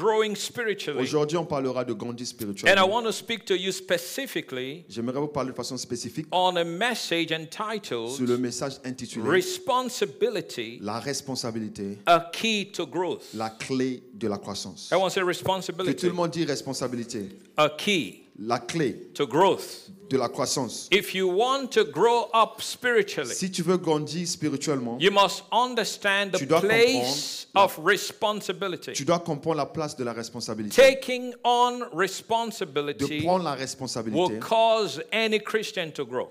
growing spiritually. Aujourd'hui, on parlera de grandir And I spirituellement. want to speak to you specifically J'aimerais vous parler de façon spécifique on a message sur le message intitulé Responsibility, La responsabilité, a key to growth. la clé de la croissance. I want to say Que tout responsibility, le monde dit responsabilité, a key la clé to growth. de la croissance. If you want to grow up spiritually, Si tu veux grandir spirituellement, you must understand the Tu dois place comprendre of responsibility. tu dois comprendre la place de la responsabilité. Taking on De responsibility prendre la will responsabilité. cause any Christian to grow.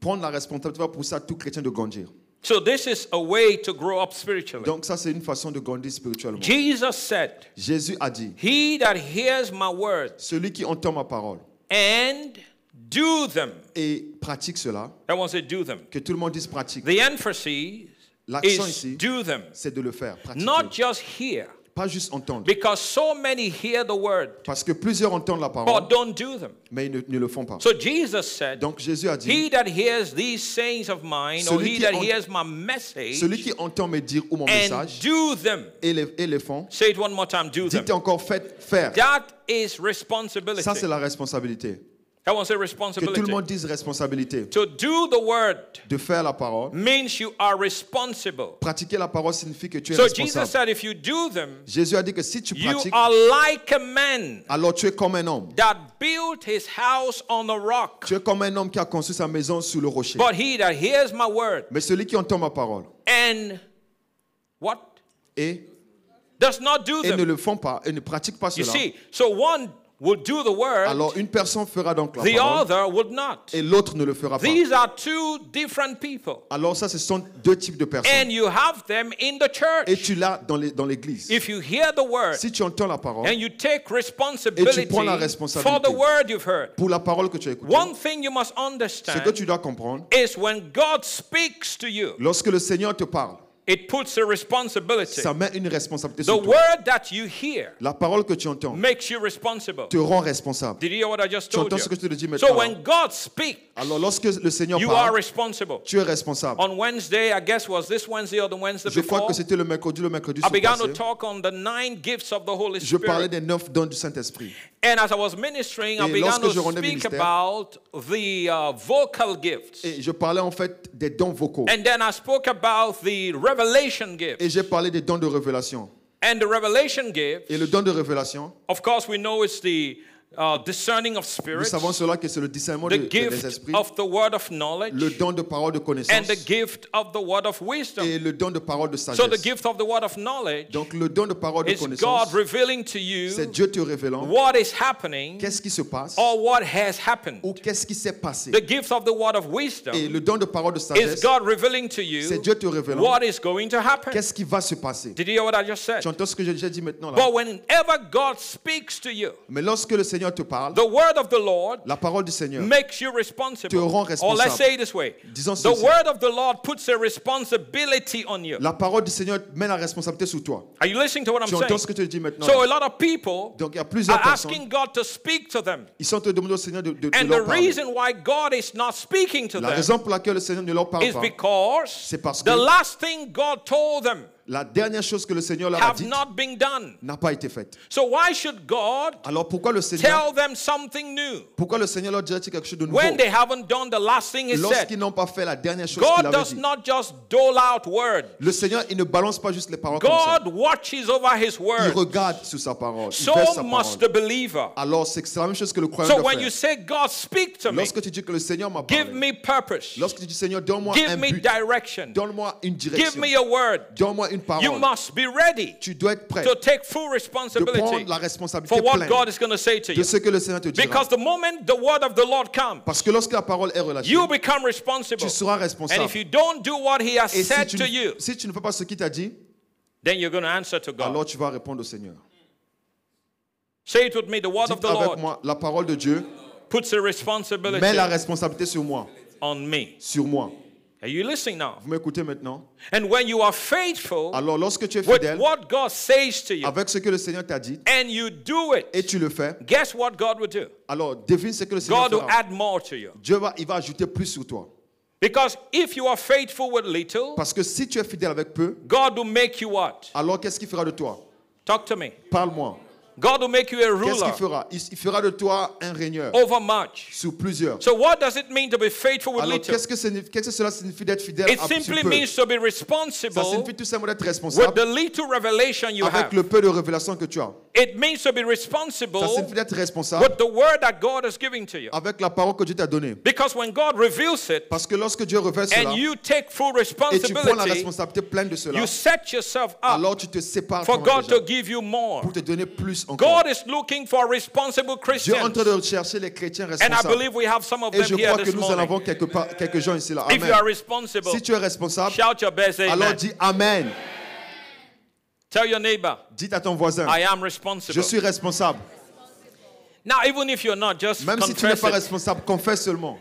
Prendre la responsabilité va pousser à tout chrétien de grandir. So this is a way to grow up spiritually. Donc ça, c'est une façon de grandir spirituellement. Jesus said, Jésus a dit, He that hears my word celui qui entend ma parole and do them. et pratique cela, I want to say do them. que tout le monde dise pratique. The emphasis L'accent is ici, do them. c'est de le faire, pratiquer. Not just hear. Pas juste entendre. Because so many hear the word Parce que plusieurs entendent la parole, but don't do them. mais ils ne, ne le font pas. So Jesus said, Donc Jésus a dit, He that hears these sayings of mine, or Celui he qui that en- hears my message, celui qui entend me dire ou mon and message do them. et les, et les font, Say it one more time, do them. dites encore faites faire. That is responsibility. Ça, c'est la responsabilité. Que tout le monde dise responsabilité. To do the word De faire la parole. means you are responsible. Pratiquer la parole signifie que tu es So Jesus responsable. said, if you do them, Jésus a dit que si tu you pratiques, are like a man alors tu es comme un homme. that built his house on the rock. Tu es comme un homme qui a construit sa maison sous le rocher. But he that hears my word Mais celui qui entend ma parole and what? et, Does not do et ne them. le font pas et ne pratique pas You cela, see, so one will do the word, alors une personne fera donc la the parole other would not. et l'autre ne le fera pas. These are two different people. Alors ça, ce sont deux types de personnes. And you have them in the Et church. tu l'as dans les- dans l'église. If you hear the word Si tu entends la parole, and you take responsibility prends la for responsabilité. the word you've heard, pour la parole que tu as écoutée, one thing you must ce que understand tu dois comprendre, is when God speaks to you, lorsque le Seigneur te parle, it puts a responsibility. ça met une responsabilité The sur toi. word that you hear La parole que tu entends makes you responsible. te rend responsable. Did you hear what I just Tu told entends ce que je te you? dis So maintenant. when God speaks, Alors lorsque le Seigneur you are parle, responsible. tu es responsable. On Wednesday, I guess was this Wednesday or the Wednesday Je crois que c'était le mercredi, le mercredi I began to passé. talk on the nine gifts of the Holy Je parlais des neuf dons du Saint-Esprit. And as I was ministering, I began to speak about the uh, vocal gifts. Et je parlais en fait des dons vocaux. And then I spoke about the revelation gift. Et j'ai parlé des dons de révélation. And the revelation gift, Et le don de révélation, of course, we know it's the uh, discerning of nous savons cela que c'est le discernement the de- des gift esprits, of the word of le knowledge, don de parole de and connaissance the gift of the word of wisdom. et le don de parole de So the sagesse. gift of the word of knowledge Donc le don de parole de is God connaissance, revealing to c'est you Dieu te révélant what is happening qu'est-ce qui se passe or what has happened. ou qu'est-ce qui s'est passé. The gift of the word of Et le don de parole de is sagesse, God revealing to c'est you Dieu te révélant what is going to happen. qu'est-ce qui va se passer. Did you hear what I just said? Tu entends ce que j'ai dit maintenant là But whenever God speaks to you, Mais lorsque le Seigneur te parle, the word of the Lord la parole du Seigneur, makes you responsible. Te rend Or responsable. let's say it this way. Disons The ceci. word of the Lord puts a responsibility on you. la parole du Seigneur met la responsabilité sur toi. Are you listening to what I'm Tu entends saying? ce que je te dis maintenant? So a lot of people Donc il y a are plusieurs personnes, asking God to speak to them. ils sont au Seigneur de, de- de And the leur parler. reason why God is not speaking to La them raison pour laquelle le Seigneur ne leur parle is pas, because c'est parce the que last thing God told them la dernière chose que le Seigneur leur a have dit not been done. n'a pas été faite. So why should God Alors pourquoi le Seigneur, tell them something new? pourquoi le Seigneur leur dirait quelque chose de nouveau? When they haven't done the last thing he said? lorsqu'ils n'ont pas fait la dernière chose qu'il God avait does dit not just dole out words. Le Seigneur, il ne balance pas juste les paroles comme ça. God watches over his Il word. regarde sur sa parole. Il So verse sa must parole. the believer. Alors c'est c'est la même chose que le croyant So doit when faire. you say, God, speak to me, Lorsque tu dis que le Seigneur m'a parlé, give me purpose, lorsque tu dis Seigneur, donne-moi give un me but, direction, donne-moi une give direction, me a word, donne-moi une you must be ready tu dois être prêt to take full de responsibility prendre la responsabilité for what pleine God is going to say to de you. ce que le Seigneur te dira. Because the moment the word of the Lord comes, Parce que lorsque la parole est relâchée, you become responsible. tu seras And responsable. if you don't do what He has Et si said tu, to ne- you, si tu ne fais pas ce qu'il t'a dit, then you're going to answer to God. alors tu vas répondre au Seigneur. Say it with me the word of the avec Lord moi, la parole de Dieu puts a met responsibility la responsabilité sur moi, on me. sur moi. Are you listening now? Vous m'écoutez maintenant? And when you are faithful Alors lorsque tu es with fidèle what God says to you avec ce que le Seigneur t'a dit and you do it, et tu le fais, guess what God will do? alors devine ce que le Seigneur God will fera. add more to you. Dieu va, il va ajouter plus sur toi. Because if you are faithful with little, Parce que si tu es fidèle avec peu, God will make you what? alors qu'est-ce qu'il fera de toi? Talk to me. Parle-moi. God will make you a Qu'est-ce ruler qu'il fera? Il, fera de toi un régneur over much. sur plusieurs. So, what does it mean to be faithful with Alors, little? qu'est-ce que, qu'est-ce cela signifie d'être fidèle It à simply peu? means to be Ça responsible signifie tout simplement d'être with responsable the little revelation you avec have. le peu de révélation que tu as. It means to be Ça responsible signifie d'être responsable with the word that God has given to you. avec la parole que Dieu t'a donnée. Because when God reveals it Parce que lorsque Dieu révèle cela and you take full et tu prends la responsibility, responsabilité pleine de cela, you set yourself up alors tu te sépares for God déjà to give you more. pour te donner plus encore. God is looking for responsible Dieu est en Christians. train de rechercher les chrétiens And I responsables. believe we have some of Et them je here crois que this nous en avons quelques, quelques gens ici là. If you are Amen. responsible, Si tu es responsable, shout your best alors amen. dis Amen. Tell your neighbor, Dites à ton voisin, I am je responsible. suis responsable. Now, even if you're not, just Même si tu n'es pas responsable, confesse seulement.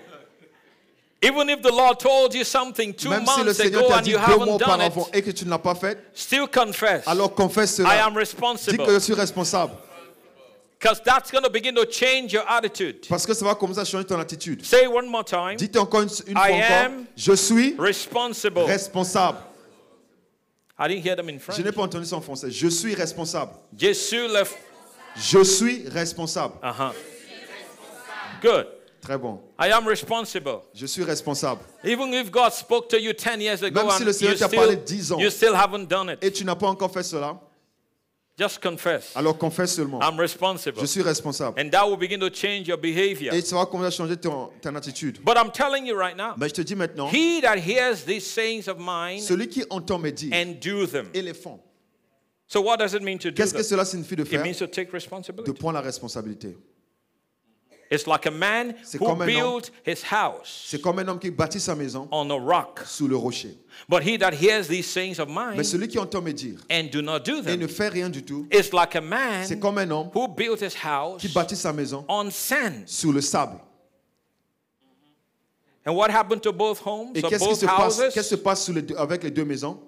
Even if the Lord told you something two Même si le months Seigneur ago t'a and dit you deux mois haven't done auparavant it, et que tu ne l'as pas fait, still confess. alors confesse I cela. am Dis responsible. que je suis responsable. Because that's going to begin to change your attitude. Parce que ça va commencer à changer ton attitude. Say one more time. Dites encore une, une fois I encore, am je suis Responsible. responsable. I didn't hear them in Je French. n'ai pas entendu ça en français. Je suis responsable. Je suis responsable. Uh huh. Good. Très bon. I am responsible. Je suis responsable. Even if God spoke to you 10 years ago Même si le Seigneur you t'a still, parlé 10 ans. you still haven't done it, Et tu n'as pas encore fait cela, just confess. alors confesse seulement. I'm responsible. Je suis responsable. And that will begin to change your behavior. Et ça va commencer à changer ton, ton attitude. But I'm telling you right now, Mais je te dis maintenant, he that hears these sayings of mine celui qui entend mes dires and do them. et les font, So what does it mean to do qu'est-ce que cela signifie de It faire? means to take De responsibility. prendre la responsabilité. It's like a man C'est who comme un homme. built his house C'est comme un homme qui bâtit sa maison on a rock. sous le rocher. But he that hears these sayings of Mais mine celui qui entend mes dires and do not do et them ne fait rien du tout, is like a man c'est comme un homme who built his house qui bâtit sa maison on sand. sur le sable. And what happened to both homes Et qu'est-ce qui se passe, se passe sur les deux- avec les deux maisons?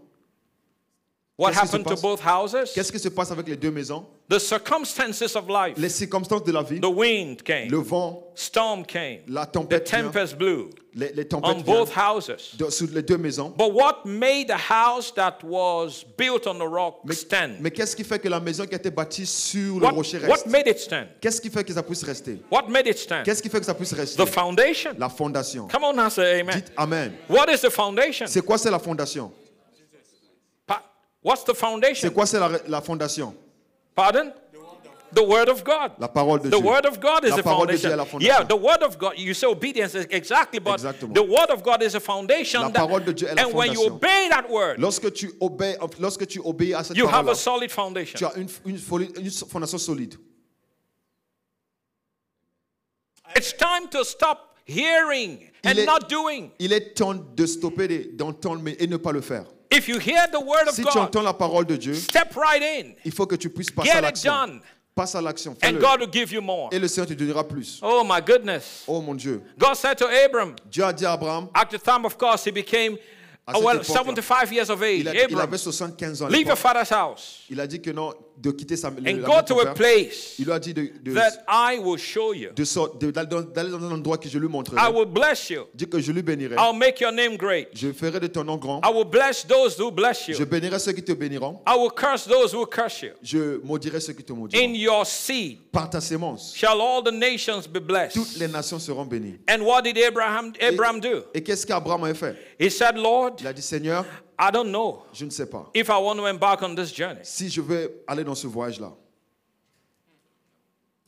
What qu'est-ce qui se happened to passe? both houses? Qu'est-ce qui se passe avec les deux maisons? The circumstances of life. Les circonstances de la vie, The wind came, le vent, storm came, la the tempête, vient, tempest blew les, les on tempêtes both viennent houses. de- sur les deux maisons. But what made the house that was built on the rock Mais, stand? mais qu'est-ce qui fait que la maison qui a été bâtie sur le What, rocher what reste? made it stand? Qu'est-ce qui fait que ça puisse rester? What made it stand? Qu'est-ce qui fait que ça puisse rester? The foundation. La fondation. Come on say amen. Dites Amen. What is the foundation? C'est quoi c'est la fondation? What's the foundation? C'est quoi c'est la, la fondation? Pardon? The word of God. La parole de The Dieu. word of God is La the parole de Dieu foundation. est la fondation. Yeah, the word of God. You say obedience is exactly, but Exactement. the word of God is a foundation. La that- parole de Dieu est la and when you fondation. obey that word, Lorsque tu obéis, lorsque tu obéis à cette you have parole a solid foundation. tu as une, une une fondation solide. It's time to stop hearing and Il est- not doing. Il est temps de stopper de- d'entendre et ne pas le faire. If you hear the word of Si tu God, entends la parole de Dieu, step right in. il faut que tu puisses passer Get à l'action. Passe à l'action. And. God will give you more. Et le Seigneur te donnera plus. Oh my goodness. Oh mon Dieu. God said to Abram, Dieu a dit à Abraham, at the time of course, he became À oh, cette well, époque-là, 75 years of age. il, a- il avait 75 ans. leave your father's house Il a dit que non, de quitter sa and go to a place Il lui a dit de, de, that I will show you. de sort- de- d'aller dans, un endroit que je lui montrerai. I will bless you. Dit que je lui bénirai. I'll make your name great. Je ferai de ton nom grand. I will bless those who bless Je you. bénirai ceux qui te béniront. I will curse those who curse you. Je maudirai ceux qui te In maudiront. your seed Par ta sémence, shall all the nations be toutes blessed. les nations seront bénies. And what did Abraham Et- do? Et qu'est-ce qu'Abraham a fait? He said, Lord, Il a dit, Seigneur, I don't know je ne sais pas if I want to embark on this journey. si je vais aller dans ce voyage-là.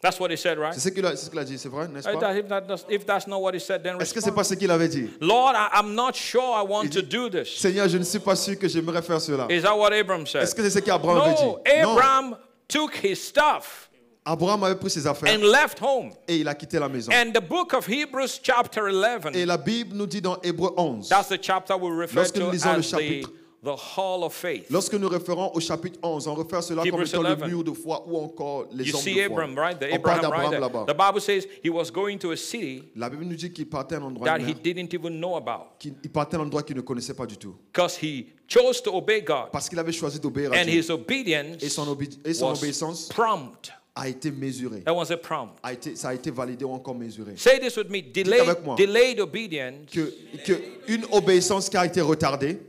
That's what he said, right? C'est ce qu'il a, ce qu'il a dit, c'est vrai, n'est-ce If, pas? if that does- if that's not what he said, then Est-ce que c'est pas ce qu'il avait dit? Lord, I, I'm not sure I want Il to dit, do this. Seigneur, je ne suis pas sûr que j'aimerais faire cela. Is that what Abram said? Est-ce que c'est ce qu'Abraham avait No, dit? Non. Abraham took his stuff Abraham avait pris ses affaires and left home. et il a quitté la maison. And the book of Hebrews, chapter 11, Et la Bible nous dit dans Hébreu 11, that's the chapter we refer Lorsque nous to lisons le as chapitre- the hall of faith. lorsque nous référons au chapitre 11, on réfère cela comme le 11. mur de foi ou encore les You hommes see de foi. Abram, right? The On parle Abraham d'Abraham right là-bas. The Bible says he was going to a city La Bible nous dit qu'il partait à un endroit, that he didn't even know about qu'il- il partait à un endroit qu'il ne connaissait pas du tout. because he chose to obey God. Parce qu'il avait choisi d'obéir à And Dieu. his obedience Et son, obé- et son was obéissance prompt. A été mesurée. That was a prompt. A été, ça a été validé ou encore mesuré. Say this with me. Delayed, avec moi. delayed obedience Que, que une obéissance qui a été retardée,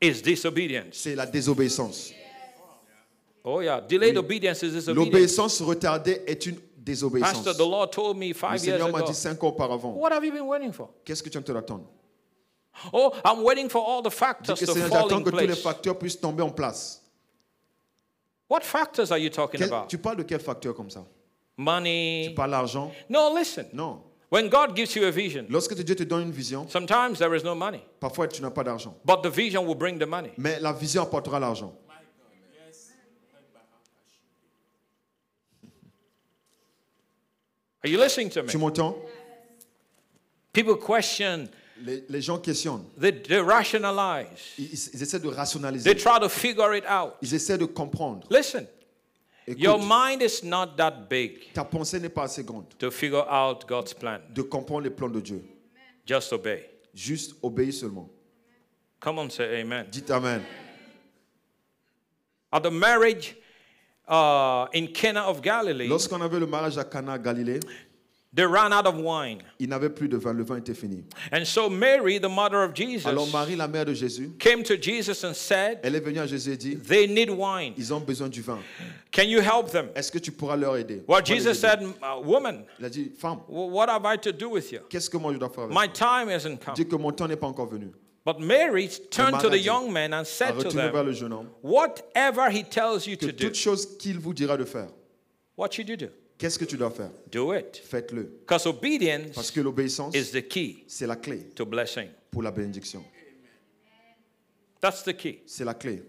is disobedience. c'est la désobéissance. Oh, yeah. Delayed obedience is disobedience. L'obéissance retardée est une désobéissance. Pastor, the Lord told me Le five years Seigneur m'a dit cinq ans auparavant. What have you been waiting for? Qu'est-ce que tu train d'attendre? Oh, I'm waiting for all the Dis factors que to fall in que tous les place. facteurs puissent tomber en place. What factors are you talking Quel- about? tu parles de quel facteur comme ça? Tu Money. parles d'argent? No, listen. Non. When God gives you a vision, Lorsque Dieu te donne une vision, sometimes there is no money, parfois tu n'as pas d'argent. but the vision will bring the money. Mais la vision apportera l'argent. Are you listening to Tu me? m'entends? People question, les, les gens questionnent. they, they rationalize, Ils, ils- essaient de they rationaliser. try to figure it out. Ils essaient de comprendre. Listen, Écoute, your mind is not that big ta pensée n'est pas assez grande to figure out God's plan. de comprendre les plans de Dieu. Just obey. Juste obéis seulement. Come on, say amen. Dites Amen. At the marriage uh, in Cana of Galilee, Lorsqu'on avait le mariage à Cana, à Galilée, they ran out of wine. il n'avait plus de vin. Le vin était fini. And so Mary, the mother of Jesus, Alors Marie, la mère de Jésus, came to Jesus and said, elle est venue à Jésus et dit, They need wine. ils ont besoin du vin. Can you help them? Est-ce que tu pourras leur aider? Well, Jesus said, uh, Woman, Il a dit, femme, wh- what have I to do with you? qu'est-ce que moi je dois faire avec My toi? time hasn't come. Que mon temps n'est pas encore venu. But Mary turned to the young men and said to them, le jeune homme. Whatever he tells you to do, toute chose qu'il vous dira de faire, what should you do? Qu'est-ce que tu dois faire? Do it. Faites-le. Because Parce obedience que l'obéissance, is the key c'est la clé to blessing. pour la bénédiction. That's the key. C'est la clé.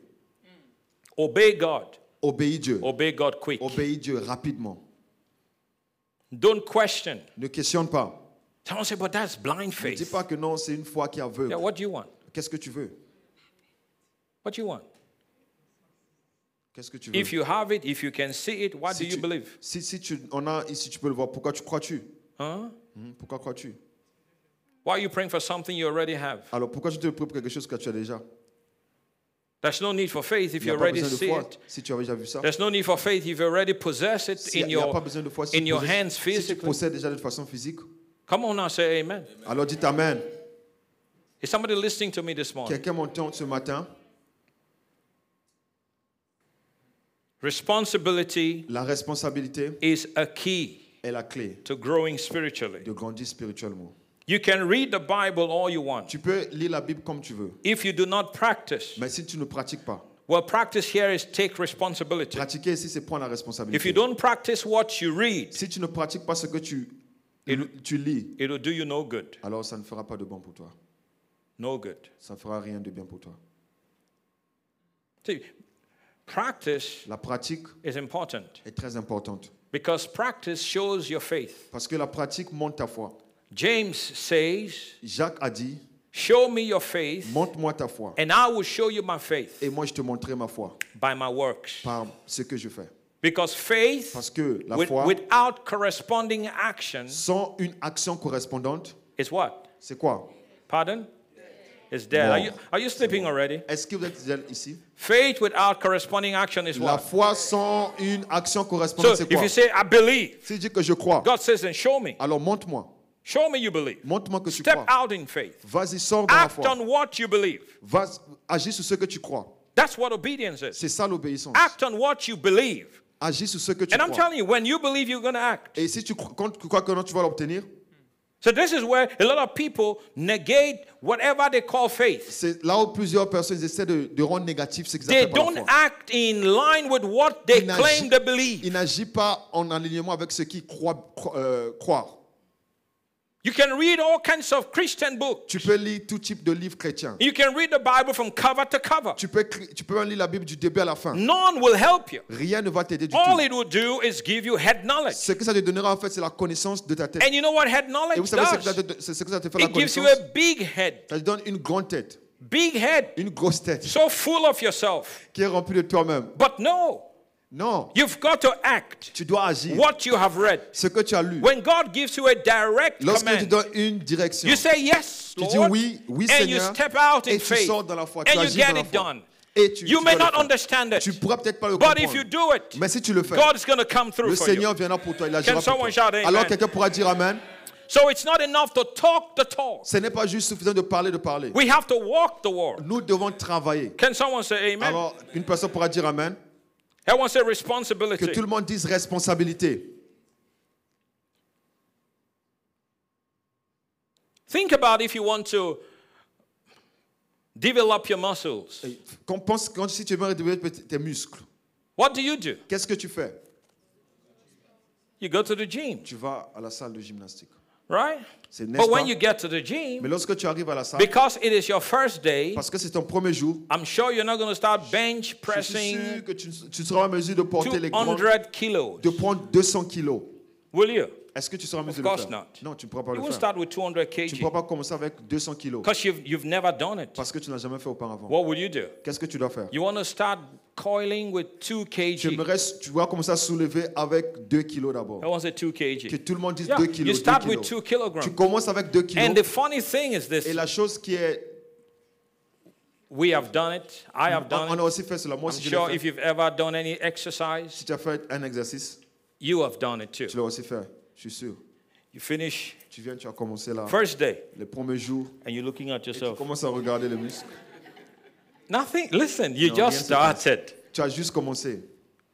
Obey God. Obéis Dieu. Obey God quick. Obéis Dieu rapidement. Don't question. Ne questionne pas. Say, but that's blind Ne dis faith. pas que non, c'est une foi qui est aveugle. Yeah, what do you want? Qu'est-ce que tu veux? What do you want? Qu'est-ce que tu veux If you have it, if you can see it, what si do you tu, believe? si, si tu en as ici, tu peux le voir. Pourquoi tu crois-tu Huh? Hmm, Pourquoi crois-tu Why are you praying for something you already have? Alors pourquoi tu te pries pour quelque chose que tu as déjà There's no need for faith if you already see it. si tu as déjà vu ça. There's no need for faith if you already possess it Si- in Il n'y a your pas besoin de foi si in your hands si tu physically. possèdes déjà de façon physique. Come on now, say amen. Alors dites Amen. Is somebody listening to me this morning? Quelqu'un m'entend ce matin Responsibility La responsabilité is a key est la clé to growing spiritually. de grandir spirituellement. You can read the Bible all you want. Tu peux lire la Bible comme tu veux, If you do not practice, mais si tu ne pratiques pas, well, practice here is take responsibility. pratiquer ici, c'est prendre la If responsabilité. you don't practice what you read, Si tu ne pratiques pas ce que tu, tu lis, it will do you no good. alors ça ne fera pas de bon pour toi. No good. Ça ne fera rien de bien pour toi. See, practice La pratique is important est très importante because practice shows your faith. parce que la pratique monte ta foi. James says, Jacques a dit Show me your faith, Montre-moi ta foi and I will show you my faith et moi je te montrerai ma foi by my works. par ce que je fais. Because faith Parce que la with- foi, without corresponding action sans une action correspondante, is what? c'est quoi? Pardon? Is dead. Are you, are you sleeping already? Est-ce que vous êtes déjà ici? Faith without corresponding action is La foi sans une action So correspondante, c'est if quoi? you say, I believe, Si tu dis que je crois, God says, then show me. alors montre-moi. Show me you believe. Montre-moi que tu Step crois. out in faith. Vas-y, sors dans la Act foi. on what you believe. Vas, agis sur ce que tu crois. That's what obedience is. C'est ça l'obéissance. Act on what you believe. Agis sur ce que tu And I'm crois. telling you, when you believe, you're going to act. Et si tu crois, quand tu crois que non, tu vas l'obtenir, So this is where a lot of people negate whatever they call faith. c'est là où plusieurs personnes essaient de, de rendre négatif ce qu'ils They appellent par don't act in line with what they claim to believe. Il n'agit pas en alignement avec ce qu'ils croient, cro- euh, croire. You can read all kinds of Christian books. Tu peux lire tout type de livres chrétiens. You can read the Bible from cover to cover. Tu peux, tu peux lire la Bible du début à la fin. None will help you. Rien ne va t'aider du All tout. it will do is give you head knowledge. Ce que ça te donnera en fait, c'est la connaissance de ta tête. And you know what head Et vous knowledge savez ce que, ça does? ce que ça te fait la It gives you a big head. Ça te donne une grande tête, Big head. une grosse tête So full of yourself. qui est remplie de toi-même. But no, Non, you've got to act tu dois agir. what you have read. Ce que tu as lu. When God gives you a direct command, donne une direction, you say yes, tu dis oui, oui and you step out in et tu sors dans la foi, tu and you agis dans get la it foi. done. Et tu, You tu may not understand Tu it, pourras peut-être pas le but comprendre. if you do it, mais si tu le fais, God is going to come through le for you. Seigneur viendra pour toi. Il agira Can pour toi. Alors quelqu'un pourra dire Amen? So it's not enough to talk the talk. Ce n'est pas juste suffisant de parler, de parler. We have to walk the walk. Nous devons travailler. Can someone say amen? Alors, une personne pourra dire Amen? Everyone say Que responsibility. tout le monde dise responsabilité. Think about if you want to develop your muscles. Qu'on pense quand si tu veux développer tes muscles, What do you do? qu'est-ce que tu fais? You go to the gym, Tu vas à la salle de gymnastique. Right? C'est But when you get to the gym, Mais lorsque tu arrives à la salle, because it is your first day, parce que c'est ton premier jour, I'm sure you're not going to start bench je suis pressing sûr que tu, tu seras en mesure de porter les 200 kilos. de prendre 200 kilos. Will you? Est-ce que tu seras en mesure de le course faire? not. Non, tu ne pourras pas You le won't faire. start with 200 Tu ne kg pourras pas commencer avec 200 kilos because you've, you've never done it. parce que tu n'as jamais fait auparavant. What will you do? Qu'est-ce que tu dois faire? You want to start coiling with 2 kg. J'aimerais, tu vas commencer à soulever avec 2 kilos d'abord. I want to say 2 Que kg. tout le monde dise Yeah, 2 you kilos. 2 start with kilos. 2 Tu kilograms. commences avec 2 And kilos. the funny thing is Et this la chose qui est. we have done it, I have On, done it. aussi fait cela. Moi I'm aussi, je sure l'ai if you've ever done any exercise, Si tu as fait un exercice, you have done it too. tu l'as aussi fait. Je suis sûr. You finish Tu viens, tu as commencé là. first day Le premier jour, and you're looking at tu yourself. commences à regarder les muscles. Nothing. Listen, you No, just rien se passe. started. Tu as juste commencé.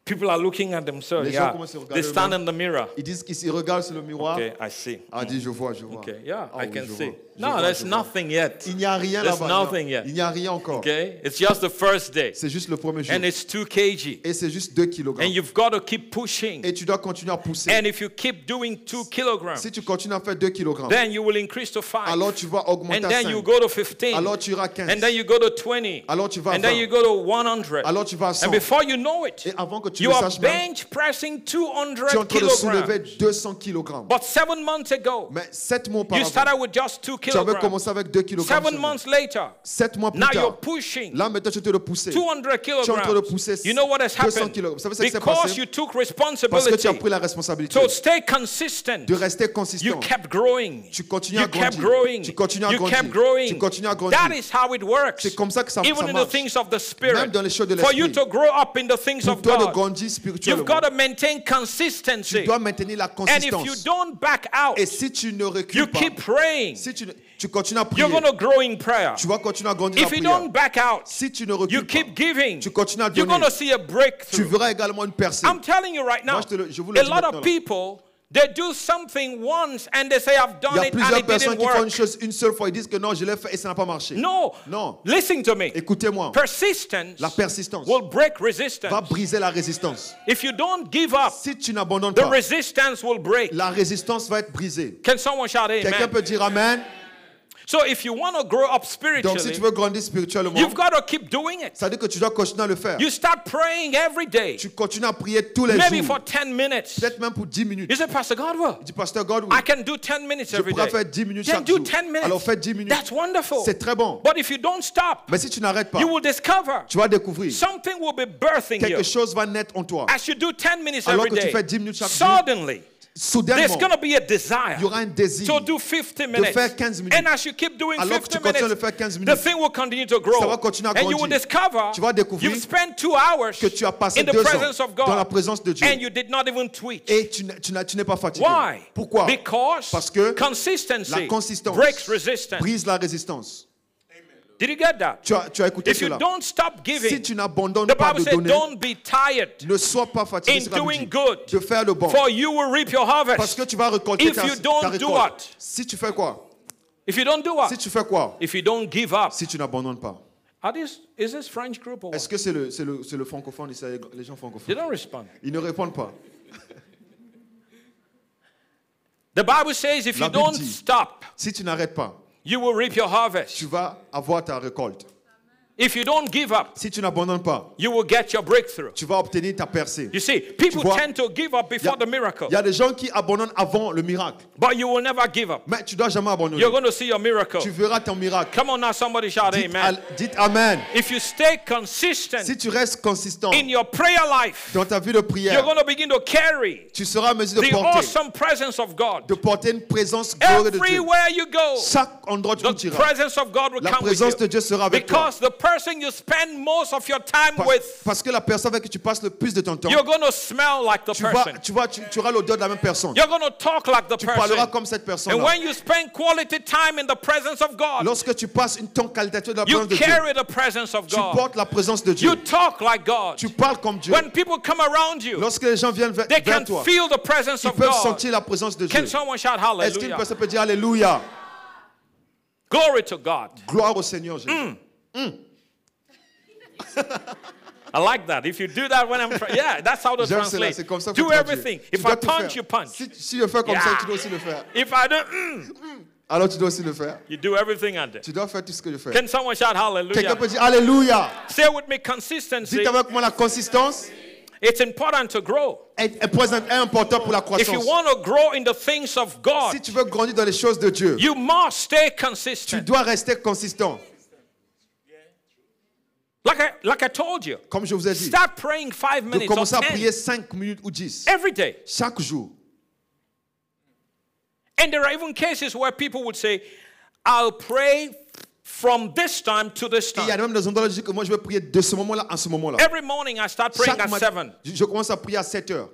People are looking at themselves. Les gens Yeah. commencent à regarder They stand in the mirror. Ils disent qu'ils ils regardent sur le miroir. Okay, I see. Ah, dit, je vois, je vois. Okay, yeah, Ah I oui, can see. No, vois, there's vois. nothing yet. Il n'y a rien There's là-bas. nothing yet. Il n'y a rien encore. Okay, it's just the first day, C'est juste le premier jour. and it's two kg, Et c'est juste 2 kg. and you've got to keep pushing. Et tu dois continuer à pousser. And if you keep doing two kilograms, Si tu continues à faire 2 kg, then you will increase to five, alors tu vas augmenter and à then you 5. go to 15, Alors tu iras à 15. and then you go to 20, Alors tu vas à and then you 20. go to 100, Alors tu vas à 100. and before you know it, Et avant que tu you le are saches même, bench pressing tu es en 200 train de soulever kilograms. 200 kg. But seven months ago, Mais 7 mois you started with just two tu avais kilograms. commencé avec 2 kg. Seven months later, 7 mois plus now you're pushing là maintenant tu es en train de pousser. 200 Tu es en train de kilograms. pousser You know what has 200 happened? kilogrammes. Vous savez ce qui s'est Because passé you took Parce que tu responsibility. as pris la responsabilité So stay consistent. de rester You kept growing. Tu continues You à kept grandir. growing. Tu continues à You grandir. kept growing. Tu continues à grandir. That is how it works. C'est comme ça que ça, ça Even in the things of the Spirit. Même dans les choses de For you l'esprit. to grow up in the things of God, grandir you've got to maintain tu consistency. dois maintenir la And if you don't back out, Et si tu ne you recules pas, keep praying, si tu, tu continues à prier, you're going to grow in prayer. tu vas continuer à grandir If la you prière. don't back out, Si tu ne you keep pas, giving, tu continues à you're going to see a tu breakthrough. verras également une percée. I'm telling you right now, Moi, je te le- je vous le a dis lot of people, they do something once and they say, I've Il done y a it and plusieurs it personnes didn't qui font une chose une seule fois, ils disent que non, je l'ai fait et ça n'a pas marché. No. Non. Listen to me. Écoutez-moi, Persistence la persistance will break va resistance. briser la résistance. If you don't give up, Si tu n'abandonnes the pas, resistance will break. la résistance va être brisée. Can someone shout Quelqu'un peut dire Amen? So if you want to grow up Donc si spiritually, tu veux grandir spirituellement, you've got to keep doing it. ça veut dire que tu dois continuer à le faire. You start praying every day, Tu continues à prier tous les maybe jours, for 10 minutes. peut-être même pour 10 minutes. You say, Pastor Godwell, Il dit, Pasteur God, I can do 10 minutes je every pourrais day. faire 10 minutes Then chaque do jour. 10 minutes. Alors fais 10 minutes. That's wonderful. C'est très bon. But if you don't stop, Mais si tu n'arrêtes pas, you will discover tu vas découvrir something will be birthing you. chose va naître en toi. As you do 10 minutes Alors every que tu fais 10 minutes chaque suddenly there's Soudainement, going to be a desire il y aura un désir. to do 50 minutes. faire 15 minutes. And as you keep doing Alors que 50 tu continues minutes, de faire 15 the minutes, thing will continue to grow. ça va continuer à and you will grandir. discover Tu vas découvrir you've spent two hours que tu as passé in the deux presence of God dans la présence de Dieu and you did not even tweet. et tu tu n'as- tu n'es pas fatigué. Why? Pourquoi Because Parce que consistency la consistance breaks resistance. brise la résistance. Did you get that? Tu as, tu as écouté If you cela. don't stop Si giving, tu n'abandonnes the pas Bible de donner, don't be tired ne sois pas fatigué in doing good, de faire le bon. for you will reap your Parce harvest. que tu vas récolter If ta, you don't ta do what? Si tu fais quoi? If you don't do what? Si tu fais quoi? If you don't give up. Si tu n'abandonnes pas. Are this, is this French group or what? Est-ce que c'est le, c'est le, c'est le francophone, les gens They francophones don't respond. Ils ne répondent pas. The Bible says if La you Bible don't dit- stop, Si tu n'arrêtes pas, you will reap your harvest. tu vas avoir ta récolte. If you don't give up, Si tu n'abandonnes pas, you will get your breakthrough. tu vas obtenir ta percée. You see, people vois, tend to give up Il y, before a, the miracle, il y a des gens qui abandonnent avant le miracle. but you will never give up. Mais tu dois jamais abandonner. You're going to see your miracle. Tu verras ton miracle. Come on now, somebody shout Dites, amen. al- dites Amen. If you stay consistent Si tu restes consistant in your prayer life, dans ta vie de you're prière, going to begin to carry tu seras en mesure de the porter, awesome presence of God. de porter une présence glorieuse de Dieu. Everywhere you go, Chaque endroit où tu iras, la présence de. Dieu sera avec toi. Because the person you spend most of your time Parce, with, parce que la personne avec qui tu passes le plus de ton temps, you're going to smell like the tu, vas, person. tu, vas, tu, tu auras l'odeur de la même personne. You're going to talk like the Tu parleras comme cette And personne-là. when you spend quality time in the presence of God, Lorsque tu passes une temps qualitatif de la you présence de Dieu, carry the presence of tu portes la présence de Dieu. You talk like God. Tu parles comme Dieu. When people come around you, Lorsque les gens viennent vers, they vers can toi, feel the presence ils of peuvent God. sentir la présence de Dieu. Can someone shout Est-ce qu'une hallelujah? personne peut dire Alléluia Glory to God. Gloire au Seigneur Jésus. Mm. I like that. If you do that when I'm, tra- yeah, that's how to J'aime cela, translate. comme ça Do everything. If dois I punch, you punch. Si, si je fais comme ça, Yeah. tu dois aussi le faire. If I do, mm, Alors tu dois aussi le faire. you do everything under. Tu dois faire tout ce que je fais. Can someone shout Quelqu'un hallelujah? peut dire Alléluia. Say with me, consistency. Dites avec moi la consistance It's important to grow. est, est présente- est important pour la If you want to grow in the things of God, Si tu veux grandir dans les choses de Dieu, you must stay tu consistent. dois rester consistant. Like I, like I told you, Comme je vous ai dit, start praying five de minutes commencer à 10 prier 5 minutes ou 10 every day. chaque jour. And there are even cases where people would say, I'll pray from this time to this Et il y a time. même des endroits où je dis que moi je vais prier de ce moment-là à ce moment-là. Every morning I start praying Chaque at matin, 7. je, je commence à prier à 7 heures.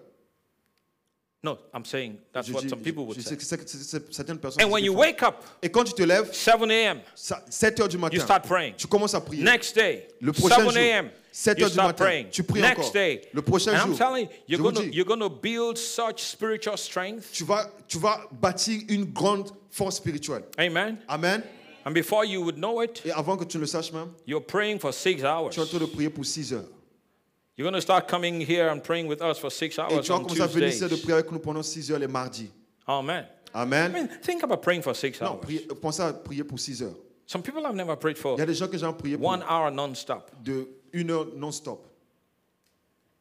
No, I'm saying that's Je what some people would say. certaines personnes. And when you wake up, Et quand tu te lèves, 7 a.m., ça- 7 heures du matin, you start praying. tu commences à prier. Next day, Le prochain 7 jour, a.m., 7 you heures du matin, praying. tu pries Next encore. day, Le prochain and I'm jour, telling you, you're vous going to dis, you're going to build such spiritual strength. tu vas, tu vas bâtir une grande force spirituelle. Amen. Amen. And before you would know it, Et avant que tu ne le saches même, you're praying for six hours. tu es en train de prier pour 6 heures. You're going to start coming here and praying with us for six Et hours tu vas on commencer à venir ici de Tuesdays. prier avec nous pendant 6 heures les mardis. Amen. I Amen. mean, think about praying for six Non, hours. priez- pensez à prier pour 6 heures. Some people have never prayed for Il y a des gens que j'ai prié pour one hour non-stop. de 1 heure non-stop.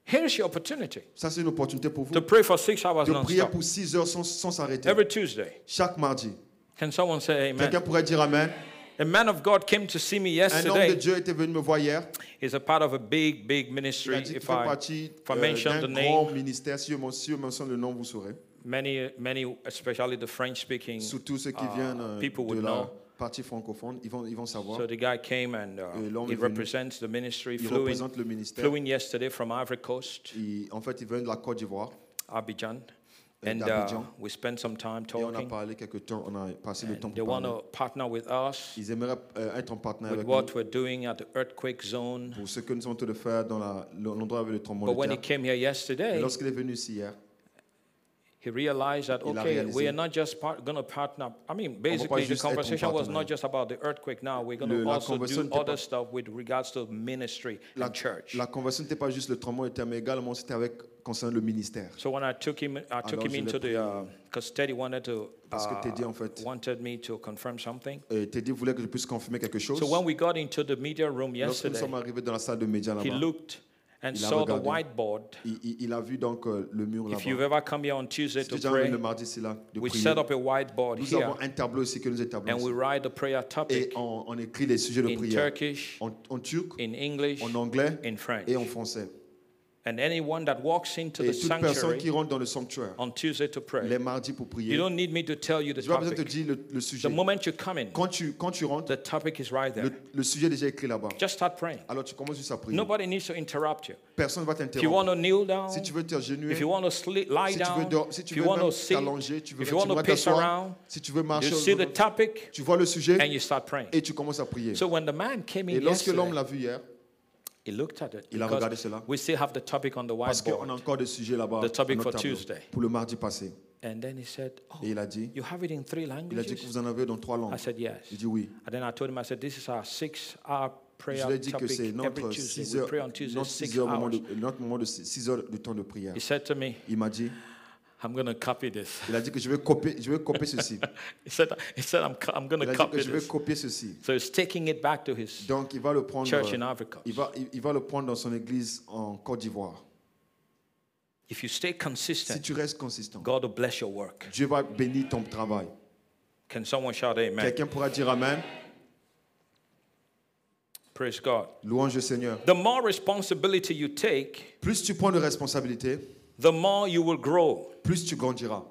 Here's your opportunity Ça, c'est une opportunité pour vous to pray for six hours de prier non-stop pour 6 heures sans sans s'arrêter. every Tuesday. Chaque mardi. Can someone say amen? Quelqu'un pourrait dire Amen? A man of God came to see me Un homme de yesterday. Dieu était venu me voir hier. He's a part of a big, big Il a ministry. dit If fait I, partie if I euh, mention d'un the grand name, ministère. Si je mentionne le nom, vous saurez. many, many, especially the French-speaking Surtout ceux qui uh, viennent euh, people de would la know. partie francophone, ils vont, ils vont savoir. So the guy came and uh, he represents the ministry. Il Flew in, représente le ministère. flew in yesterday from Ivory Coast, Il- en fait, il vient de la Côte d'Ivoire. Abidjan, and uh, we spent some time Et on a talking. parlé quelques temps, on a passé le temps They want to partner with us Ils aimeraient euh, être en partenaire with avec what nous we're doing at the earthquake zone. pour ce que nous sommes en train de faire dans l'endroit avec le tremblement But de when he terre. came here yesterday, lorsqu'il est venu ici hier, he realized that Il a okay, we are not just part, going to partner. I mean, basically, the conversation was not just about the earthquake. Now we're going to la also conversation do n'était other pas- stuff with regards to ministry la, and church. la conversion n'était pas juste le tremblement de terre, mais également c'était avec concernant le ministère. So when I took him, I took Alors, him into the because Teddy wanted to Parce que uh, Teddy, en fait- wanted me to confirm something. Et Teddy voulait que je puisse confirmer quelque chose. So when we got into the media room Lorsque nous yesterday, sommes arrivés dans la salle de médias he là-bas, looked and Il a saw the whiteboard. il, il- il a vu donc euh, le mur If you've là-bas. ever come here on Tuesday Si to pray, le mardi, c'est là, de we prier. set up a whiteboard Nous here avons un tableau ici que nous établissons. and we write the prayer Et topic on, on écrit les sujets de in prière Turkish, en, en turc, in English, en anglais in French. et en français. And anyone that walks into Et the toute personne sanctuary qui rentre dans le sanctuaire on Tuesday to pray, les mardis pour you prier, don't need me to tell you the je pas besoin de te topic. dire le, le The sujet. moment you come in, Quand tu, quand tu rentres, the topic is right there. le, le sujet est déjà écrit là-bas. Just start praying. Alors tu commences juste à prier. Nobody needs to interrupt you. Personne ne va If you t'interrompre. want to kneel down, Si tu veux t'agenouiller, if you want to sleep, lie si tu veux, down, dor- si if tu you veux want même to sit, t'allonger, tu veux, if tu you want veux to pace t'asseoir, around, si tu veux marcher, you au- see the topic tu vois le sujet and you start praying. et tu commences à prier. So when the man came Et in lorsque l'homme yesterday, l'a vu hier, he looked at it Il a regardé cela. we still have the topic on the parce qu'on a encore des sujets là-bas The topic notre for tableau, Tuesday. pour le mardi passé. And then he said, "Oh, Et il a dit, you have it in three il a dit que languages?" vous en avez dans trois langues. I said, "Yes." Il dit oui. And then I told him, I said, "This is our six-hour prayer Je lui ai dit que topic c'est every notre Tuesday. 6 We heures, pray on Tuesday notre six six heures moment hours." de, notre moment de 6 heures de temps de prière. He said to me, Il m'a dit, "I'm to copy this." il a dit que je vais copier, je vais copier ceci. He said, "He said I'm, I'm going Il a to dit que copy je vais this." copier ceci. So he's taking it back to his Donc il va le prendre, church in Coast. il va, il, il va le prendre dans son église en Côte d'Ivoire. If you stay Si consistent, tu restes consistant, God will bless your work. Dieu va bénir ton travail. Can someone shout Amen? Quelqu'un pourra dire Amen? Praise God. Louange au Seigneur. The more responsibility you take, Plus tu prends de responsabilités, the more you will grow. plus tu grandiras.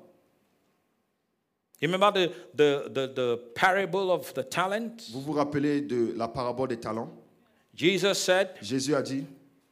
You remember the, the, the, the parable of the talent? Vous vous rappelez de la parabole des talents? Jesus said Jésus a dit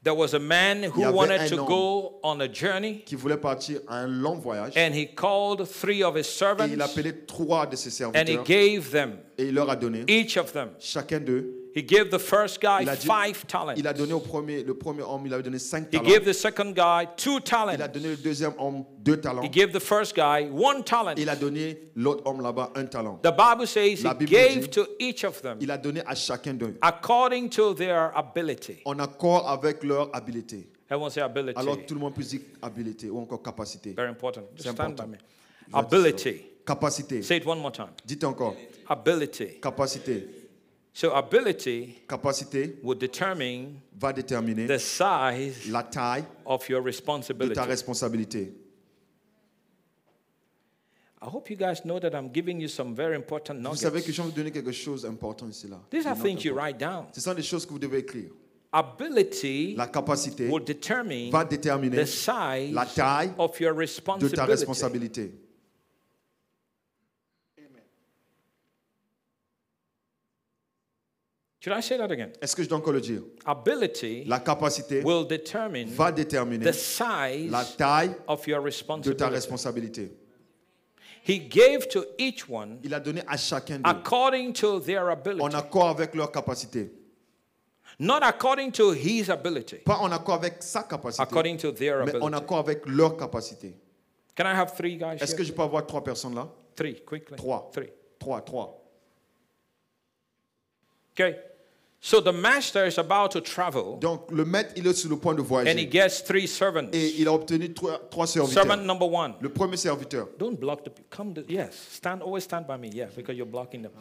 there was a man y who avait wanted un to homme. go on a journey, qu'il voulait partir à un long voyage and he called three of his et il servants, appelait trois de ses and he serviteurs gave them, et il leur a donné each of them, chacun d'eux. He gave the first guy Il a, dit- five talents. il a donné au premier, le premier homme, il avait donné cinq He talents. gave the second guy two talents. Il a donné le deuxième homme deux talents. He gave the first guy one talent. Il a donné l'autre homme là-bas un talent. The Bible says he La Bible gave dit- to each of them Il a donné à chacun d'eux according to their ability. en accord avec leur habileté. Everyone say ability. Alors tout le monde peut dire habileté ou encore capacité. Very important. Just C'est stand important. by me. Je vais dire ça. Ability. Capacité. Say it one more time. Dites encore. Ability. Capacité. So ability Capacité will determine va déterminer the size la taille of your de responsibility. ta responsabilité. I hope you guys know that I'm giving you some very important Vous savez que nuggets. je vais vous donner quelque chose d'important ici là. These are things you write down. Ce sont des choses que vous devez écrire. Ability La capacité will determine va déterminer the size la taille of your de ta responsibility. responsabilité. Should I say that again? Est-ce que je dois encore le dire? Ability La capacité will determine va déterminer the size la taille of your de ta responsibility. responsabilité. He gave to each one Il a donné à chacun d'eux according to their en ability, accord avec leur capacité. not according to his ability, Pas en accord avec sa capacité, according to their mais en ability. accord avec leur capacité. Can I have three guys? Est-ce Here? que je peux avoir trois personnes là? Three, quickly. Trois. Three. Trois, trois. Okay. So the master is about to travel, Donc le maître, il est sur le point de and he voyager. gets three servants. Et il a obtenu trois, trois Servant serviteurs. number one. Le premier serviteur, Don't block the come to, yes. Stand always stand by me. Yeah, because you're blocking them.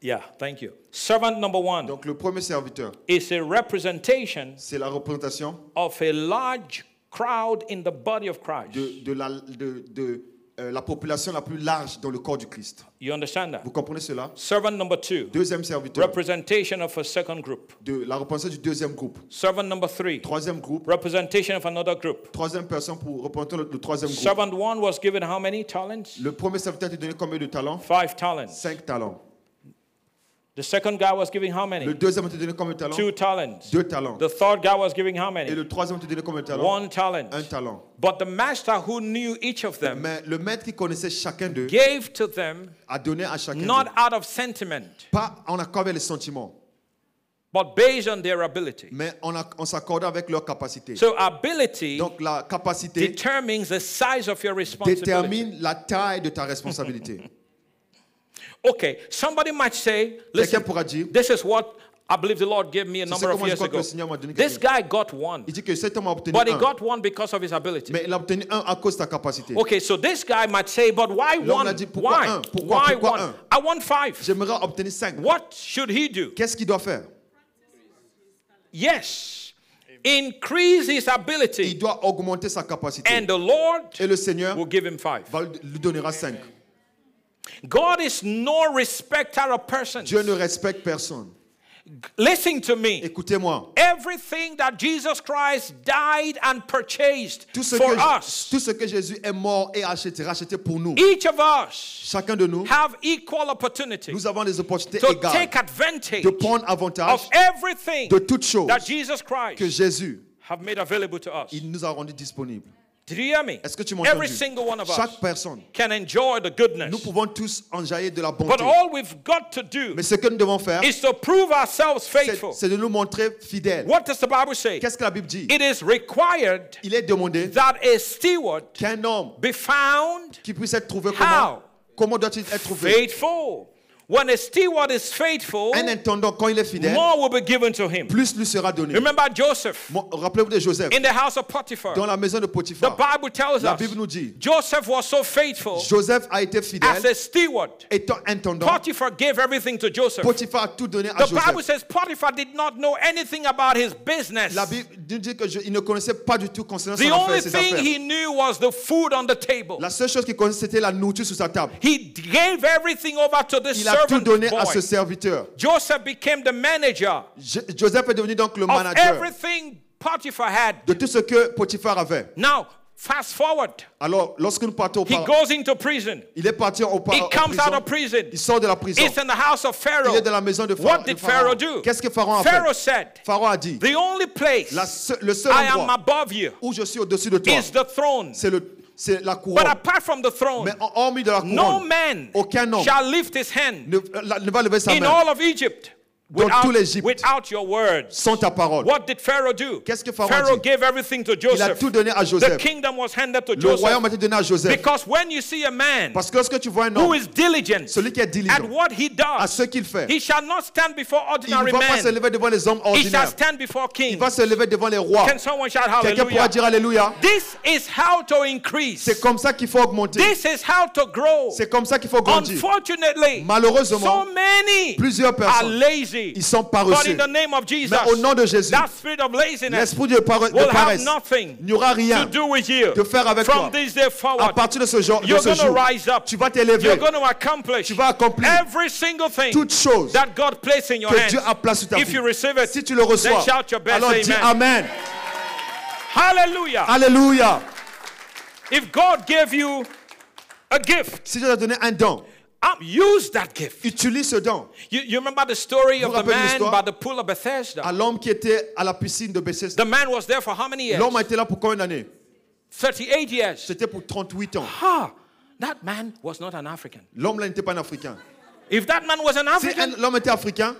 Yeah, thank you. Servant number one donc le premier serviteur, is a representation c'est la représentation of a large crowd in the body of Christ. de, de la, de, de, euh, la population la plus large dans le corps du Christ. You understand that? Vous comprenez cela? Servant number two, Deuxième serviteur, representation of a second group. de la représentation du deuxième groupe. Servant number three, Troisième groupe, representation of another group. troisième personne pour représenter le, le troisième groupe. Servant one was given how many talents? Le premier serviteur a donné combien de talents? Five talents. Cinq talents. The second guy was giving how Le many? deuxième a donné combien de talents Two talents. Deux talents. The third guy was giving how Et many? le troisième a donné combien de talents One talent. Un talent. But the master who knew each of them Mais le maître qui connaissait chacun d'eux gave to them a donné à chacun not out of sentiment, Pas en accord avec les sentiments, but based on their ability. mais en, ac- en s'accordant avec leur capacité. So ability Donc la capacité determines the size of your responsibility. détermine la taille de ta responsabilité. Okay, somebody might say, Quelqu'un listen, pourra dire, this is what I believe the Lord gave me a C'est number of years ago. le Seigneur m'a donné This guy got one, il dit que cet homme a obtenu but he un, got one because of his ability. mais il a obtenu un à cause de ta capacité. Okay, so this guy might say, but why one? a dit, pourquoi Why? un? Pourquoi- Why one? un? I want five. J'aimerais obtenir cinq. What should he do? Qu'est-ce qu'il doit faire? Yes, increase his Il ability, doit augmenter sa capacité. and the Lord Et le Seigneur will give him five. va lui donnera cinq. God is no respecter of persons. Dieu ne respecte personne. Listen to me. Écoutez-moi. Everything that Jesus Christ died and purchased Tout ce, for que, us, tout ce que Jésus est mort et acheté, racheté pour nous. each of us Chacun de nous, have equal opportunity nous avons des opportunités to égales take advantage de prendre avantage of everything de toutes choses that Jesus que Christ Jésus have made available to us. il nous a rendu disponibles. Did you hear me? Est-ce que tu m'entends Every single one of us Chaque personne. can enjoy the goodness. Nous pouvons tous enjailler de la But bonté. all we've got to do Mais ce que nous devons faire, is to prove ourselves c'est de nous montrer fidèles. What does the Bible say? Qu'est-ce que la Bible dit? It is required Il est demandé that a steward qu'un homme be found qui puisse être trouvé How? comment? Comment doit-il être trouvé? Faithful. When a steward is faithful, Un intendant, quand il est fidèle, more will be given to him. plus lui sera donné. Remember Joseph Rappelez-vous de Joseph, in the house of Potiphar. dans la maison de The Bible tells La us Bible nous dit, Joseph was so faithful Joseph a été as a steward. étant intendant. Potiphar gave everything to Joseph. Potiphar a tout donné à The Bible says Potiphar did not know anything about his business. La Bible dit qu'il ne connaissait pas du tout concernant The son affaire, only thing he knew was the food on the table. La seule chose qu'il connaissait, c'était la nourriture sur sa table. He gave everything over to this tout donné à ce serviteur? Joseph became the manager Je- Joseph est devenu donc le of manager everything Potiphar had. de tout ce que Potiphar avait. Now, fast forward. Alors, lorsque nous partons au He par- goes into prison. il est parti au par- He en comes out prison. of prison. Il sort de la prison. It's in the house of Il Pharaoh. est dans la maison de Pharaon. What did. Pharaoh do? Qu'est-ce que Pharaon a Pharaoh fait said, Pharaon a dit The only place la se- le seul I am endroit above you où je suis au-dessus de toi, is the throne. c'est le- c'est la But apart from the throne, Mais hormis de la no man aucun homme shall lift his hand ne, euh, ne va lever sa in main. all of Egypt Dans without, tout l'Égypte. without your words. sans ta parole. What did Pharaoh do? Qu'est-ce que Pharaon Pharaoh dit? gave everything to Il a Joseph. tout donné à The Joseph. kingdom was handed to Le Joseph. royaume a été donné à Joseph. Because when you see a man Parce que lorsque tu vois un who homme, is diligent celui qui est at diligent what he à does, ce qu'il fait, he shall not stand before il ne ordinary va pas se lever devant les hommes He shall ordinaires. stand before Il kings. va se lever devant les rois. Can someone shout Quelqu'un pourra hallelujah? dire Alléluia? This is how to increase. C'est comme ça qu'il faut augmenter. This is how to grow. C'est comme ça qu'il faut grandir. Unfortunately, Malheureusement, so many plusieurs are personnes, lazy. ils sont But paresseux. in the name of Jesus, Mais au nom de Jésus, that spirit of laziness l'esprit de, have paresse, nothing il n'y aura to rien do with you. de faire avec From toi. this day À partir de ce jour, de you're ce going to jour, rise up. tu vas t'élever. You're going to accomplish Tu vas accomplir every single thing toutes choses that God placed in your que hands. Dieu a placées sur ta If vie. you receive it, Si tu le reçois, then shout your best alors dis amen. Hallelujah. Alléluia. If God gave you a gift, Si Dieu t'a donné un don, um, use that gift. utilise ce don. You, you remember the story of Vous the rappelez man l'histoire? by the pool of Bethesda? À l'homme qui était à la piscine de Bethesda. The man was there for how many years? L'homme été là pour combien d'années? 38 years. C'était pour 38 ans. Ha! That man was not an African. L'homme là n'était pas un Africain. If that man was an Si African, un- l'homme était africain,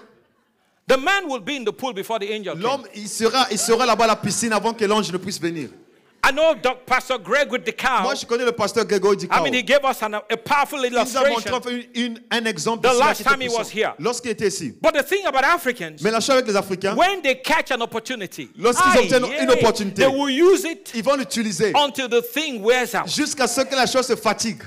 the man would be in the pool before the angel came. l'homme il sera, il sera là-bas à la piscine avant que l'ange ne puisse venir. I know Doc, Pastor Greg with the cow. Moi, je connais le pasteur I mean, he gave us an, a powerful Il nous a montré illustration. une- un exemple The last time he was here. Lorsqu'il était ici. But the thing about Africans, Mais la chose avec les Africains, when they catch an opportunity, Lorsqu'ils obtiennent yeah, une opportunité. they will use it ils vont l'utiliser until the thing wears out. jusqu'à ce que la chose se fatigue.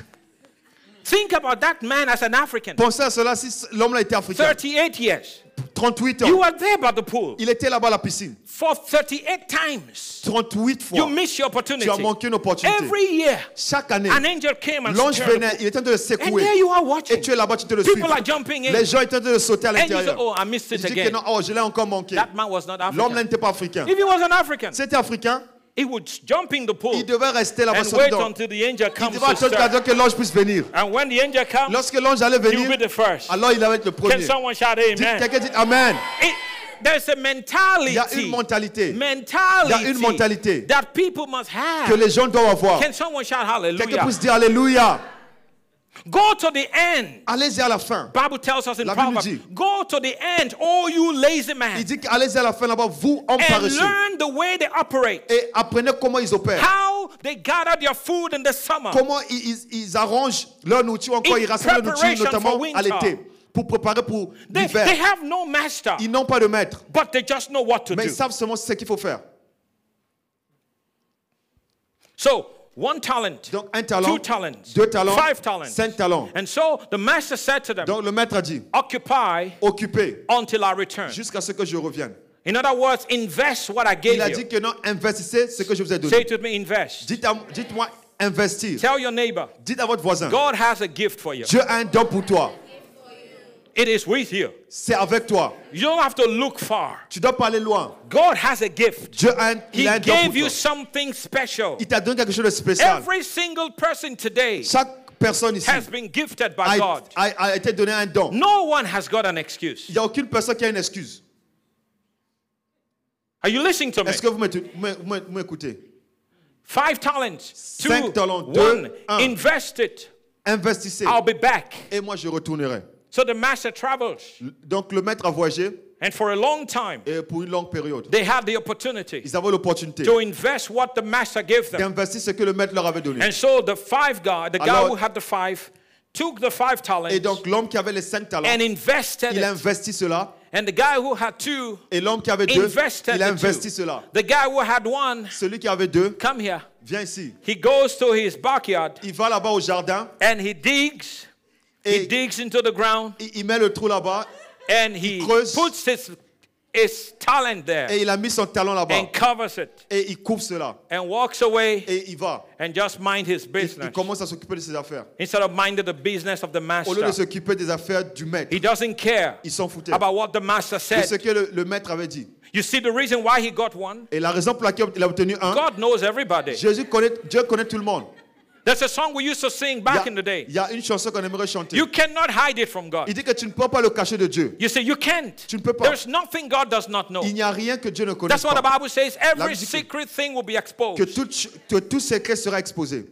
Think about that man as an African. Pensez à cela si l'homme là était africain. 38 years. 38 You ans. were there by the pool. Il était là-bas à la piscine. For 38 times, 38 you fois. missed your opportunity. Tu as manqué une opportunité. Every year, Chaque année, an angel came and l'ange venait, il était en train de le And there secouer. you are Et watching. tu es là-bas, tu te le People are jumping in. Les gens étaient en train de sauter à you l'intérieur. oh, I missed it que again. non, oh, je l'ai encore manqué. That man was not L'homme là African. n'était pas africain. If he was an African, C'était africain, he would jump in the pool il devait rester là-bas dedans. until the angel Il comes devait to attendre que l'ange puisse venir. And when the angel comes, Lorsque l'ange allait he will venir, be the first. alors il allait être le Can premier. someone shout amen? Quelqu'un dit Amen. It- there's a Il y a une mentality, mentalité mentality, Il y a une mentalité that people must que have. les gens doivent avoir. Can someone shout Quelqu'un hallelujah? puisse dire Alléluia. Go to the end. Allez-y à la fin. Bible tells us in La Bible Proverbs, dit. go to the end, all you lazy Il man, dit allez-y à la fin là-bas, vous, hommes and paresseux. learn the way they operate. Et apprenez comment ils opèrent. How they gather their food in the summer. Comment ils, ils- ils arrangent leur nourriture, encore ils rassemblent leur nourriture, notamment à l'été, pour préparer pour They, l'hiver. they have no master, Ils n'ont pas de maître, but they just know what to mais do. ils savent seulement ce qu'il faut faire. So, one talent, Donc un talent, two talents, deux talents, five talents. cinq talents. And so the master said to them, Donc le maître a dit, Occupy occupez until I return. jusqu'à ce que je revienne. In other words, invest what I Il a gave dit you. que non, investissez ce que je vous ai Say donné. it with me, invest. Dites-moi investir. Tell your neighbor, Dites à votre voisin, God has a gift for you. Dieu a un don pour toi. It is with you. C'est avec toi. You don't have to look far. Tu dois pas aller loin. God has a gift. Dieu a un, He a un gave you something special. Il t'a donné quelque chose de spécial. Every single person today Chaque personne ici has been gifted by a, God. a- a été donné un don. No one has got an excuse. Il n'y a aucune personne qui a une excuse. Are you listening to me? Est-ce que vous m'écoutez- vous m'é- vous m'écoutez Five talents. Two, Cinq talents. Deux, one. un. Invest it. Investissez I'll be back. et moi je retournerai. So the master travels. Donc le maître a voyagé And for a long time, et pour une longue période. they had the opportunity Ils avaient l'opportunité to invest what the master gave them. d'investir ce que le maître leur avait donné. And so the five guy, the guy who had the five, took the five talents Et donc l'homme qui avait les cinq talents, and invested il a investi cela. And the guy who had two Et l'homme qui avait deux, invested il a the investi cela. The guy who had one, Celui qui avait deux, come here. viens ici. He goes to his backyard Il va là-bas au jardin and he digs. He digs into the ground il met le trou là-bas. and he creuse. puts his his talent there Et il a mis son talent là-bas. and covers it Et il couvre cela. and walks away Et il va. and just mind his Il, business il commence à s'occuper de ses affaires. instead of minding the business of the Au lieu de master. s'occuper des affaires du maître, He doesn't care il s'en foutait. about what the master De said. ce que le, le maître avait dit. You see the reason why he got one? Et la raison pour laquelle il a obtenu un, God knows everybody. Jésus connaît, Dieu connaît tout le monde. There's a song we used to sing Il y back a- in the day. il y a une chanson qu'on aimerait chanter. You cannot hide it from Il God. dit que tu ne peux pas le cacher de Dieu. You say you can't. Tu ne peux pas. There's nothing God does not know. Il n'y a rien que Dieu ne connaisse That's what the pas. Bible says. Every secret thing will be Que exposed. tout, ch- que tout secret sera exposé.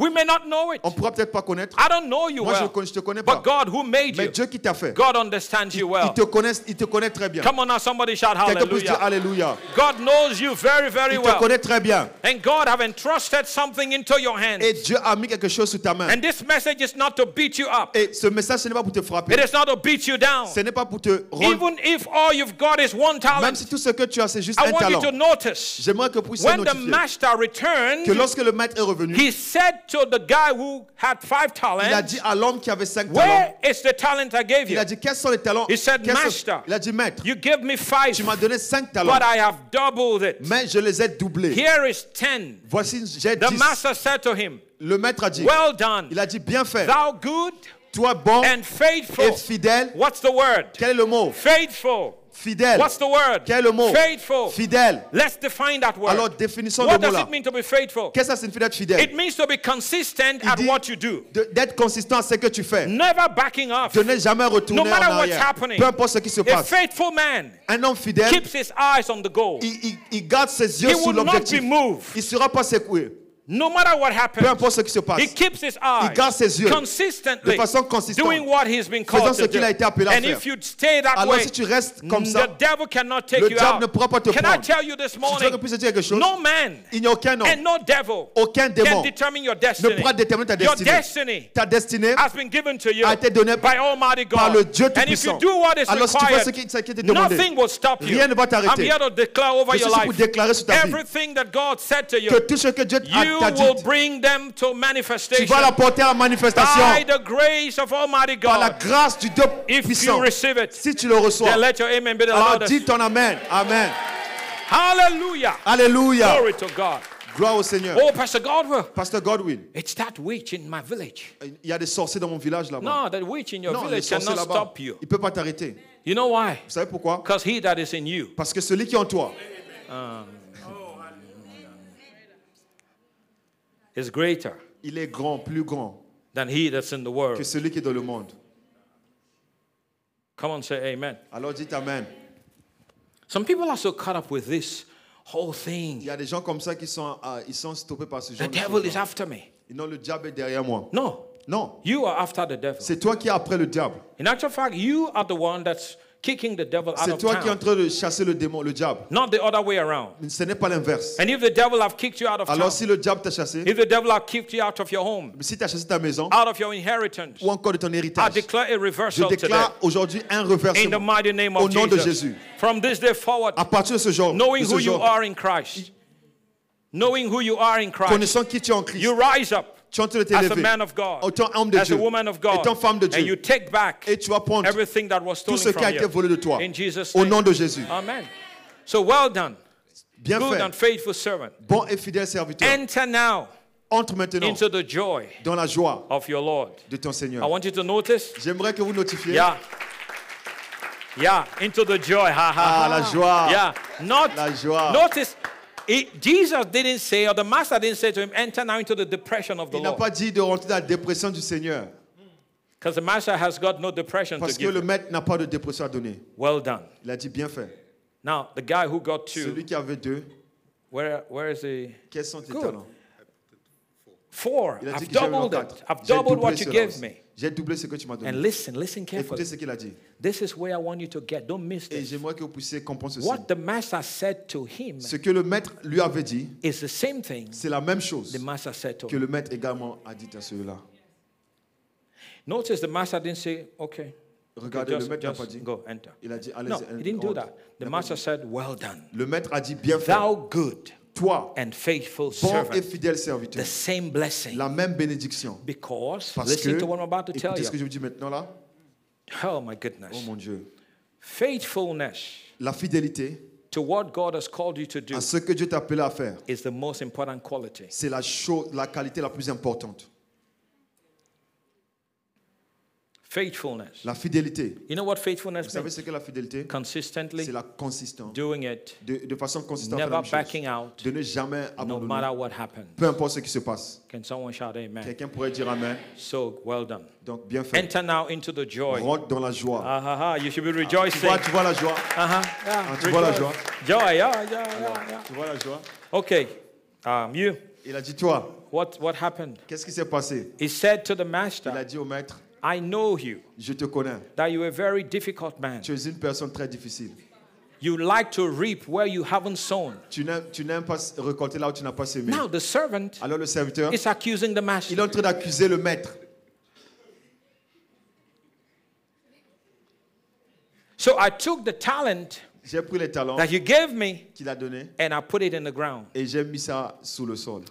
We may not know it. On pourra peut-être pas connaître. I don't know you Moi, je well. ne te connais pas. But God who made Mais you, Dieu qui t'a fait, God understands you il well. te, connaît, il te connaît très bien. Come on now, somebody shout Quelqu'un peut dire hallelujah. Alléluia. God knows you very, very Il te well. connaît très bien. And God have entrusted something into your hands. Et Dieu a mis quelque chose sous ta main. And this message is not to beat you up. Et ce message, ce n'est pas pour te frapper. It is not to beat you down. Ce n'est pas pour te rendre. Even if all you've got is one Même talent, si tout ce que tu as, c'est juste I un want you to notice J'aimerais que vous puissiez when the notifier master que returned, lorsque le maître est revenu, he said to the guy who had five il a talents, dit à l'homme qui avait cinq talents, Where is the talent I gave il you? a dit quels sont les talents He said, Master, Il a dit maître, You gave me five, tu m'as donné cinq talents, but I have doubled it. mais je les ai doublés. Here is ten. Voici, j'ai The dix. master said to him, Le maître a dit, Well done, il a dit bien fait, thou good toi bon and et faithful. fidèle. What's the word? Quel est le mot Faithful. Fidèle. What's the word? Quel est le mot? Faithful. Fidèle. Let's define that word. Alors définissons le What mot does là. it mean to be faithful? Qu'est-ce que ça signifie d'être fidèle? It means to be consistent at what you do, D'être consistant à ce que tu fais. never backing off. De ne jamais retourner No matter en what's arrière. happening. Peu importe ce qui se A passe. faithful man Un homme fidèle, keeps his eyes on the goal. il, il- il garde ses yeux He sur will not l'objectif. be moved. Il ne sera pas secoué. No matter what Peu happens, importe ce qui se passe. he keeps his eyes garde ses yeux consistently de façon consistante, doing what he's been faisant called ce to qu'il a été appelé à And faire. if you stay that Alors way, si tu restes comme the ça, devil cannot take le you diable out. ne pourra pas te Can I prendre. tell you this Je veux que morning? je puisse te dire quelque chose. No man Il n'y a aucun and homme, no devil aucun can démon determine your ne destiny. pourra déterminer ta Your destinée. destiny Ta destinée has been given to you a été donnée by Almighty God. par le Dieu and if you Tout-Puissant. do what is Alors si tu fais ce qui, ce qui t'est demandé, nothing will stop you. rien ne va t'arrêter. I'm here to declare over Je your ici pour life déclarer sur ta vie everything that God said to you. que tout ce que Dieu You t'a dit, will bring them to tu manifestation vas l'apporter à la manifestation by the grace of Almighty par la God. grâce du Dieu If you puissant. receive it, Si tu le reçois, then let your amen be the alors loudest. dis ton Amen. Amen. Hallelujah. Alléluia. Glory to God. Gloire au Seigneur. Oh, Pastor Godwell, Pasteur Godwin, it's that witch in my village. il y a des sorciers dans mon village là-bas. No, that witch in your Non, village cannot stop you. il ne peut pas t'arrêter. You know why? Vous savez pourquoi? Because he that is in you Parce que celui qui est en toi is greater il est grand, plus grand than he that's in the que world. celui qui est dans le monde. Come on, say amen. Alors dites Amen. Some people are so caught up with this whole Il thing. y a des gens comme ça qui sont, ah, ils sont stoppés par ce The genre de devil is choses. after me. Non, le diable est derrière moi. No, Non, you are after the devil. c'est toi qui es après le diable. In actual fact, you are the one that's kicking the devil out C'est of toi qui es en town, train de chasser le démon, le diable. not the other way around. Ce n'est pas l'inverse. And if the devil have kicked you out of town, Alors si le diable t'a chassé, if the devil have kicked you out of your home, si tu as chassé ta maison out of your inheritance, ou encore de ton I héritage, declare a je reversal today. déclare aujourd'hui un In the reversement. mighty name Au of nom de Jesus. Jésus. From this day forward, À partir de ce jour, knowing de ce who you jour are in Christ, knowing who you are in Christ, connaissant qui tu es en Christ, you rise up tu as a t'élever. man of God, homme de as a Dieu, woman of God, étant femme de and you Dieu, take back et tu vas prendre everything that was tout stolen ce qui a from été you. volé de toi. In Jesus' Au name. nom de Jésus. Amen. So well done, Bien good and fait, faithful servant. bon et fidèle serviteur. Enter now Entre maintenant into the joy dans la joie of your Lord. de ton I Seigneur. want you to notice, J'aimerais que vous notifiez. yeah, yeah, into the joy. Ha, ha, Ah, ha. la joie. Yeah, not La joie. Notice, it, Jesus didn't say, or the master didn't say to him, enter now into the depression of the Il n'a Lord. pas dit de rentrer dans la dépression du Seigneur. Because the master has got no depression Parce to que give. le him. maître n'a pas de dépression à donner. Well done. Il a dit bien fait. Now, the guy who got two, Celui qui avait deux, where, where is he? quels sont tes Good. talents Four. Il a dit I've que j'avais doubled quatre. it. I've J'ai doubled doublé what you cela gave aussi. me. J'ai doublé ce que tu m'as donné. And listen, listen Écoutez carefully. ce qu'il a dit. This is where I want you to get. Don't miss Et this. j'aimerais que vous puissiez comprendre ceci. What the master said to him Ce que le maître lui avait dit, is the same thing c'est la même chose the master said to que le maître également a dit à celui-là. Notice the master didn't say, okay, Regardez, just, le maître n'a pas dit. go, enter. Il a dit, allez, No, he didn't do that. The master said, well done. Le maître a dit, bien fait. Thou good Toi, and faithful bon et fidèle The serviteur. same blessing. La même bénédiction. Because, Parce listen que, to what I'm about to tell écoutez ce que you. je vous dis maintenant là. Oh my goodness. Oh mon Dieu. Faithfulness La fidélité to what God has called you to do à ce que Dieu t'a appelé à faire, is the most important quality. c'est la chose, la qualité la plus importante. Faithfulness. La fidélité. You know what faithfulness Vous savez ce que la fidélité? Consistently C'est la consistance. doing it, De, de façon consistante, never chose. backing out, de ne jamais no abandonner. matter what happens. Peu importe ce qui se passe. Can someone shout amen? Quelqu'un pourrait dire Amen. So well done. Donc, bien fait. Enter now into the joy. Rentre dans la joie. Ah, ha, ha. You should be Tu rejoicing. vois, tu vois la joie. Yeah, Ah, tu vois la joie Joy, yeah, yeah, yeah, yeah. Tu vois la joie Okay, um, you, Il a dit Toi, what, what happened? qu'est-ce qui s'est passé? He said to the Il a master, dit au maître I know you, Je te connais. that you are a very difficult man. Tu es une personne très difficile. You like to reap where you haven't sown. Tu n'aimes, pas récolter là où tu n'as pas semé. Now the servant Alors le serviteur, is accusing the il est master. en train d'accuser le maître. So I took the talent J'ai pris les talents that you gave me qu'il a donnés and I put it in the ground. et j'ai mis ça sous le sol.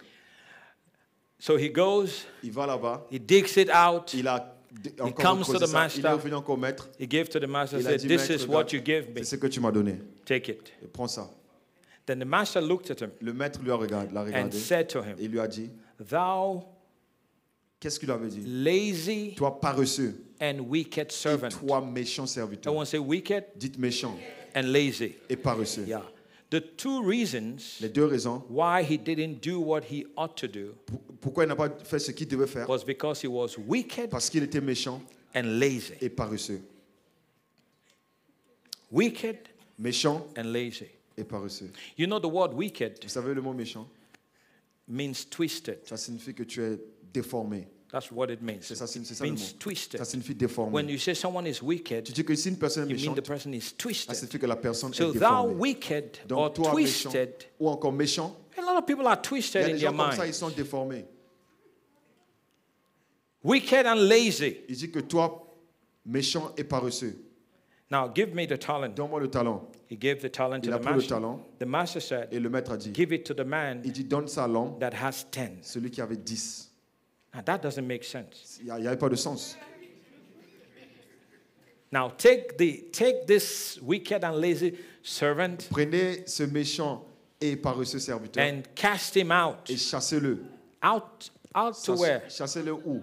So he goes, Il va là-bas, he digs it out, il a encore comes to the master. Il est revenu encore au maître. he gave to the master, Il a said, dit, This is what you gave me. c'est ce que tu m'as donné. Take it. Et prends ça. Then the master looked at him Le maître lui a regardé, l'a and regardé said to him, et il lui a dit, Thou qu'est-ce qu'il avait dit? lazy Toi paresseux and wicked et servant. toi méchant I serviteur. want to say wicked Dites méchant and lazy. et paresseux. Yeah. The two reasons Les deux raisons why he didn't do what he ought to do pour- pourquoi il n'a pas fait ce qu'il devait faire was because he was wicked Parce qu'il était méchant and lazy. et paresseux. Wicked Méchant and lazy. et paresseux. You know, the word wicked Vous savez le mot méchant? means twisted. Ça signifie que tu es déformé. That's what it means. C'est ça, c'est ça means twisted. Ça signifie When déformé. you say someone is Tu wicked, dis que si une personne est you mean the méchante, person is ça twisted. signifie que la personne So est thou wicked or Donc méchant twisted, ou encore méchant, a lot of people are il y twisted a in des their gens comme ça, ils mind. sont déformés. Wicked and lazy. Il dit que toi, méchant et paresseux, Now give me the talent. donne-moi le talent. He gave the talent to Il a the pris le talent The master said, et le maître a dit, Give it to the man il dit donne ça à l'homme, that has ten. celui qui avait 10. Now that doesn't make sense. Il n'y avait pas de sens. Now take the take this wicked and lazy servant Prenez ce méchant et paresseux serviteur and cast him out. et chassez-le. Out out to where? Chassez-le où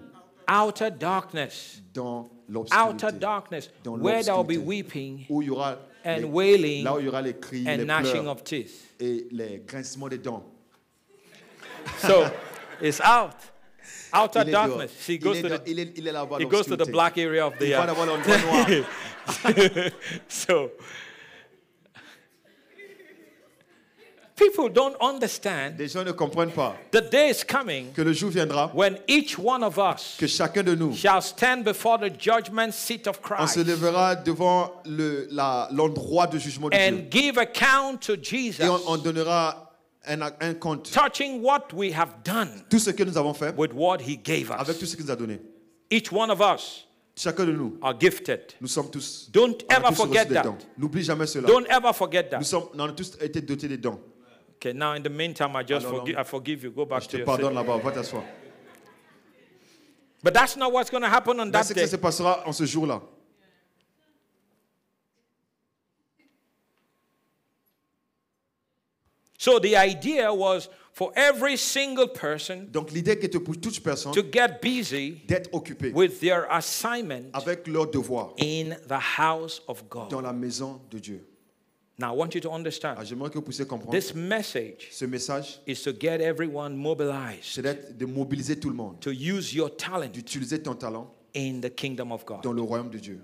Outer darkness. Dans l'obscurité. Outer darkness. Dans Where there will be weeping Où il y aura and les- wailing là où il y aura les cris, les and gnashing pleurs of teeth. et les grincements des dents. So it's out. Outer Il dehors. darkness. He Il goes to the Il est, il est he goes to the black area of the uh, dans l'endroit noir. so people don't understand Les gens ne comprennent pas the day is coming que le jour viendra when each one of us que chacun de nous, shall stand before the judgment seat of on se Christ lèvera devant le- la- l'endroit de jugement de Dieu. and give account to Et Jesus on, on donnera un, un compte. touching what we have done Tout ce que nous avons fait with what he gave avec tout us. ce qu'il nous a donné. Each one of us Chacun de nous, are gifted. nous sommes tous. Don't on ever tous forget that. N'oublie jamais cela. Don't ever forget Nous that. sommes, on a tous été dotés des dons. Okay, now in the meantime, I just Alors, forgive, I forgive you. Go back Je to te pardonne là-bas, va t'asseoir. But that's not what's going to happen on Mais that ce day. qui se passera en ce jour-là. So the idea was for every single person Donc l'idée était pour toute personne to get busy d'être occupée with their assignment avec leur devoir in the house of God. dans la maison de Dieu. Now, I want you to understand Ah, J'aimerais que vous puissiez comprendre. this message Ce message, is to get everyone mobilized c'est de mobiliser tout le monde, to use your talent d'utiliser ton talent in the kingdom of God. dans le royaume de Dieu.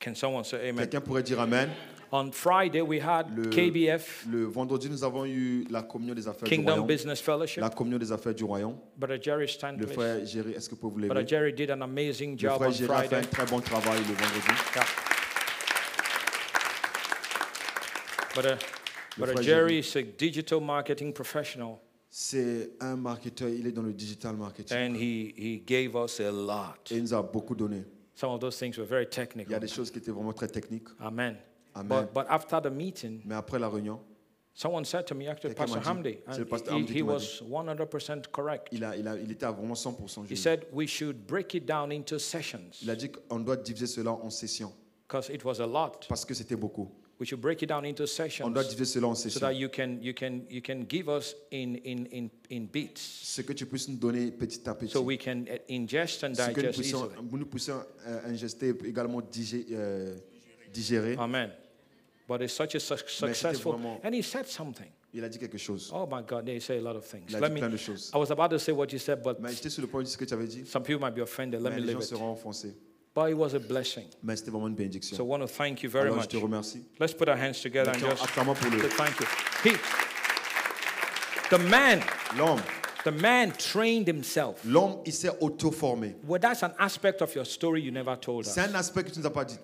Can someone say amen? Quelqu'un pourrait dire Amen? On Friday, we had Le- KBF, Le vendredi, nous avons eu la communion des affaires du Kingdom royaume. Business Fellowship. La communion des affaires du royaume. Brother Jerry Le frère Géry, est-ce que vous pouvez Brother? Jerry did an amazing Le job frère on Géry a fait un très bon travail le vendredi. Yeah. Brother, Brother frère Jerry is a digital marketing professional, C'est un marketeur, il est dans le digital marketing. and he, he gave us a lot. Et il nous a beaucoup donné. Some of those things were very Il y a technical. des choses qui étaient vraiment très techniques. Amen. Amen. But, but after the meeting, Mais après la réunion, someone said to me, actually, Pastor Hamdi, and he, was 100% correct. il, a, il, a, il était à vraiment 100% He juste. said we should break it down into sessions. Il a dit qu'on doit diviser cela en sessions. because it was a lot. parce que c'était beaucoup. We should break it down into On sessions doit diviser cela en so sessions. that you can you can you can give us in in in in beats Ce que tu puisses nous donner petit à petit. so we can uh, ingest and Ce que nous digest puissions, easily. nous puissions euh, ingester également digé- euh, digérer. Amen. But it's such a c'était successful. vraiment- And he said something. Il a dit quelque chose. Oh my God, they say a lot of things. Il a Let dit me. plein de choses. I was about to say what you said, but Mais j'étais sur le point de dire ce que tu avais dit. some people might be offended. Let Mais me les leave it. But it was a blessing. Mais c'était vraiment une So I want to thank you very Alors je much. te remercie. Let's put our hands together and just pour le thank you. He, the man, l'homme. the man trained himself. L'homme, il s'est auto-formé. Well, that's an aspect of your story you never told us. C'est un aspect que tu nous as pas dit.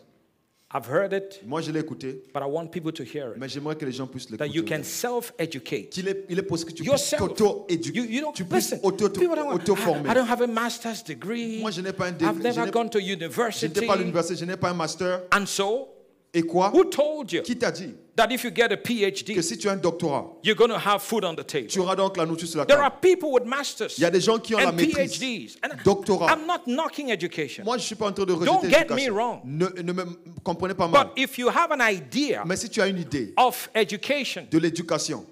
I've heard it, Moi, je l'ai écouté, but I want people to hear it. mais j'aimerais que les gens puissent That you l'écouter. can self-educate. Qu'il est, il est possible que tu puisses Yourself. T'auto-éduquer. you don't Tu puisses auto-former. I, I don't have a master's degree. Moi, je n'ai pas un dé- I've je never n'ai- gone to Je n'étais university. pas l'université, je n'ai pas un master. And so, Et quoi? who told you? Qui t'a dit? That if you get a que PhD, si tu as un doctorat, you're going to have food on the table? tu auras donc la nourriture sur la There table are people with masters Il y a des gens qui ont la and maîtrise, PhDs. And doctorat. I'm not knocking education. Moi, je suis pas en train de Don't rejeter get me wrong. Ne, ne me comprenez pas mal. But if you have an idea Mais si tu as une idée of education, de l'éducation,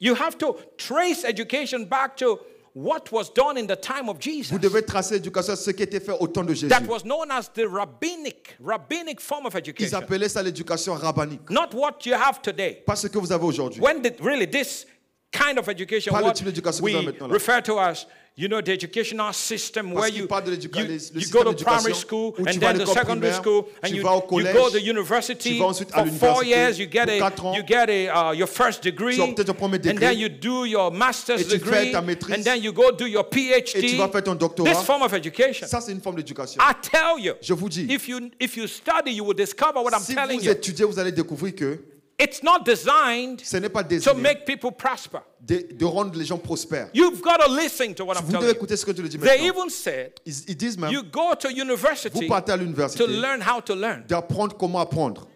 you have to trace education back to what was done in the time of Jesus. vous devez tracer l'éducation, ce qui était fait au temps de Jésus. That was known as the rabbinic, rabbinic form of Ils education. appelaient ça l'éducation rabbinique. Not what you have today. Pas ce que vous avez aujourd'hui. When did really this kind of education, what we que vous avez maintenant là. refer to as, you know, the educational system where qu'il you, you, you go to primary school and then the secondary primaire, school and you, au you go to university tu vas ensuite à for four years, you get a, ans. you get a, uh, your first degree Tu obtiens ton premier and then you do your master's Et tu fais degree maîtrise. and then you go do your PhD. Et tu vas faire ton doctorat. This form of education. Ça, c'est une forme d'éducation. I tell you, Je vous dis, if you, if you study, you will discover what I'm si telling vous you. étudiez, vous allez découvrir que It's not designed ce n'est pas to make people prosper. de, de rendre les gens prospères. You've got to listen to what I'm Vous telling devez you. écouter ce que le dis They maintenant. even said Ils, ils disent même, you go to vous university partez à l'université to learn how to learn. d'apprendre comment apprendre.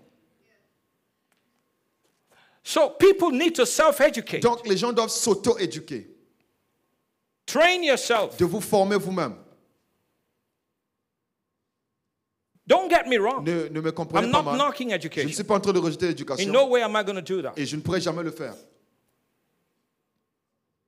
So people need to self-educate. Donc, les gens doivent s'auto-éduquer, Train yourself. de vous former vous-même. Don't get me wrong. Ne, ne me comprenez I'm pas not mal. knocking Je ne education. suis pas en train de rejeter In l'éducation no way am I going to do that. et je ne pourrai jamais le faire.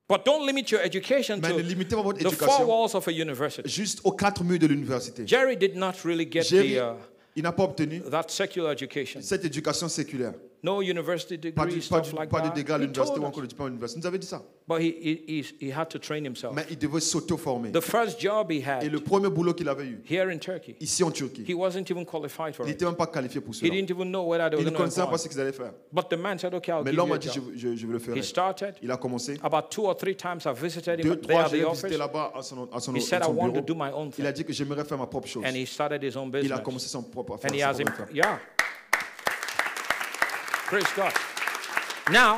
But don't limit your education Mais ne to limitez pas votre the four éducation walls of a university. juste aux quatre murs de l'université. Jerry did not really get Jerry, the, uh, il n'a pas obtenu that secular education. cette éducation séculaire. No university Pas, degree, pas, stuff du- like pas de degré à He l'université ou encore de diplôme à l'université. Dit ça. But he, he, he, he had to train himself. Mais il devait s'auto-former. The first job he Et had le premier boulot qu'il avait eu, here in Turkey, ici en Turquie, he wasn't even qualified for il it. n'était même pas qualifié pour He cela. didn't even know whether they Il ne connaissait pas employ. ce qu'ils allaient faire. But the man said, "Okay, I'll Mais give l'homme you a a dit, je, job." je- je vais le faire. He started. Il a commencé. About two or three times I visited him Deux, there trois, at je the l'ai office, visité là-bas à son, à son, He said, à "I son want to bureau. do my own Il a thing," dit que j'aimerais faire ma propre chose. and he started his own Il business. a commencé son propre affaire. And he sa has, propre him, affaire. yeah. Praise God. Now,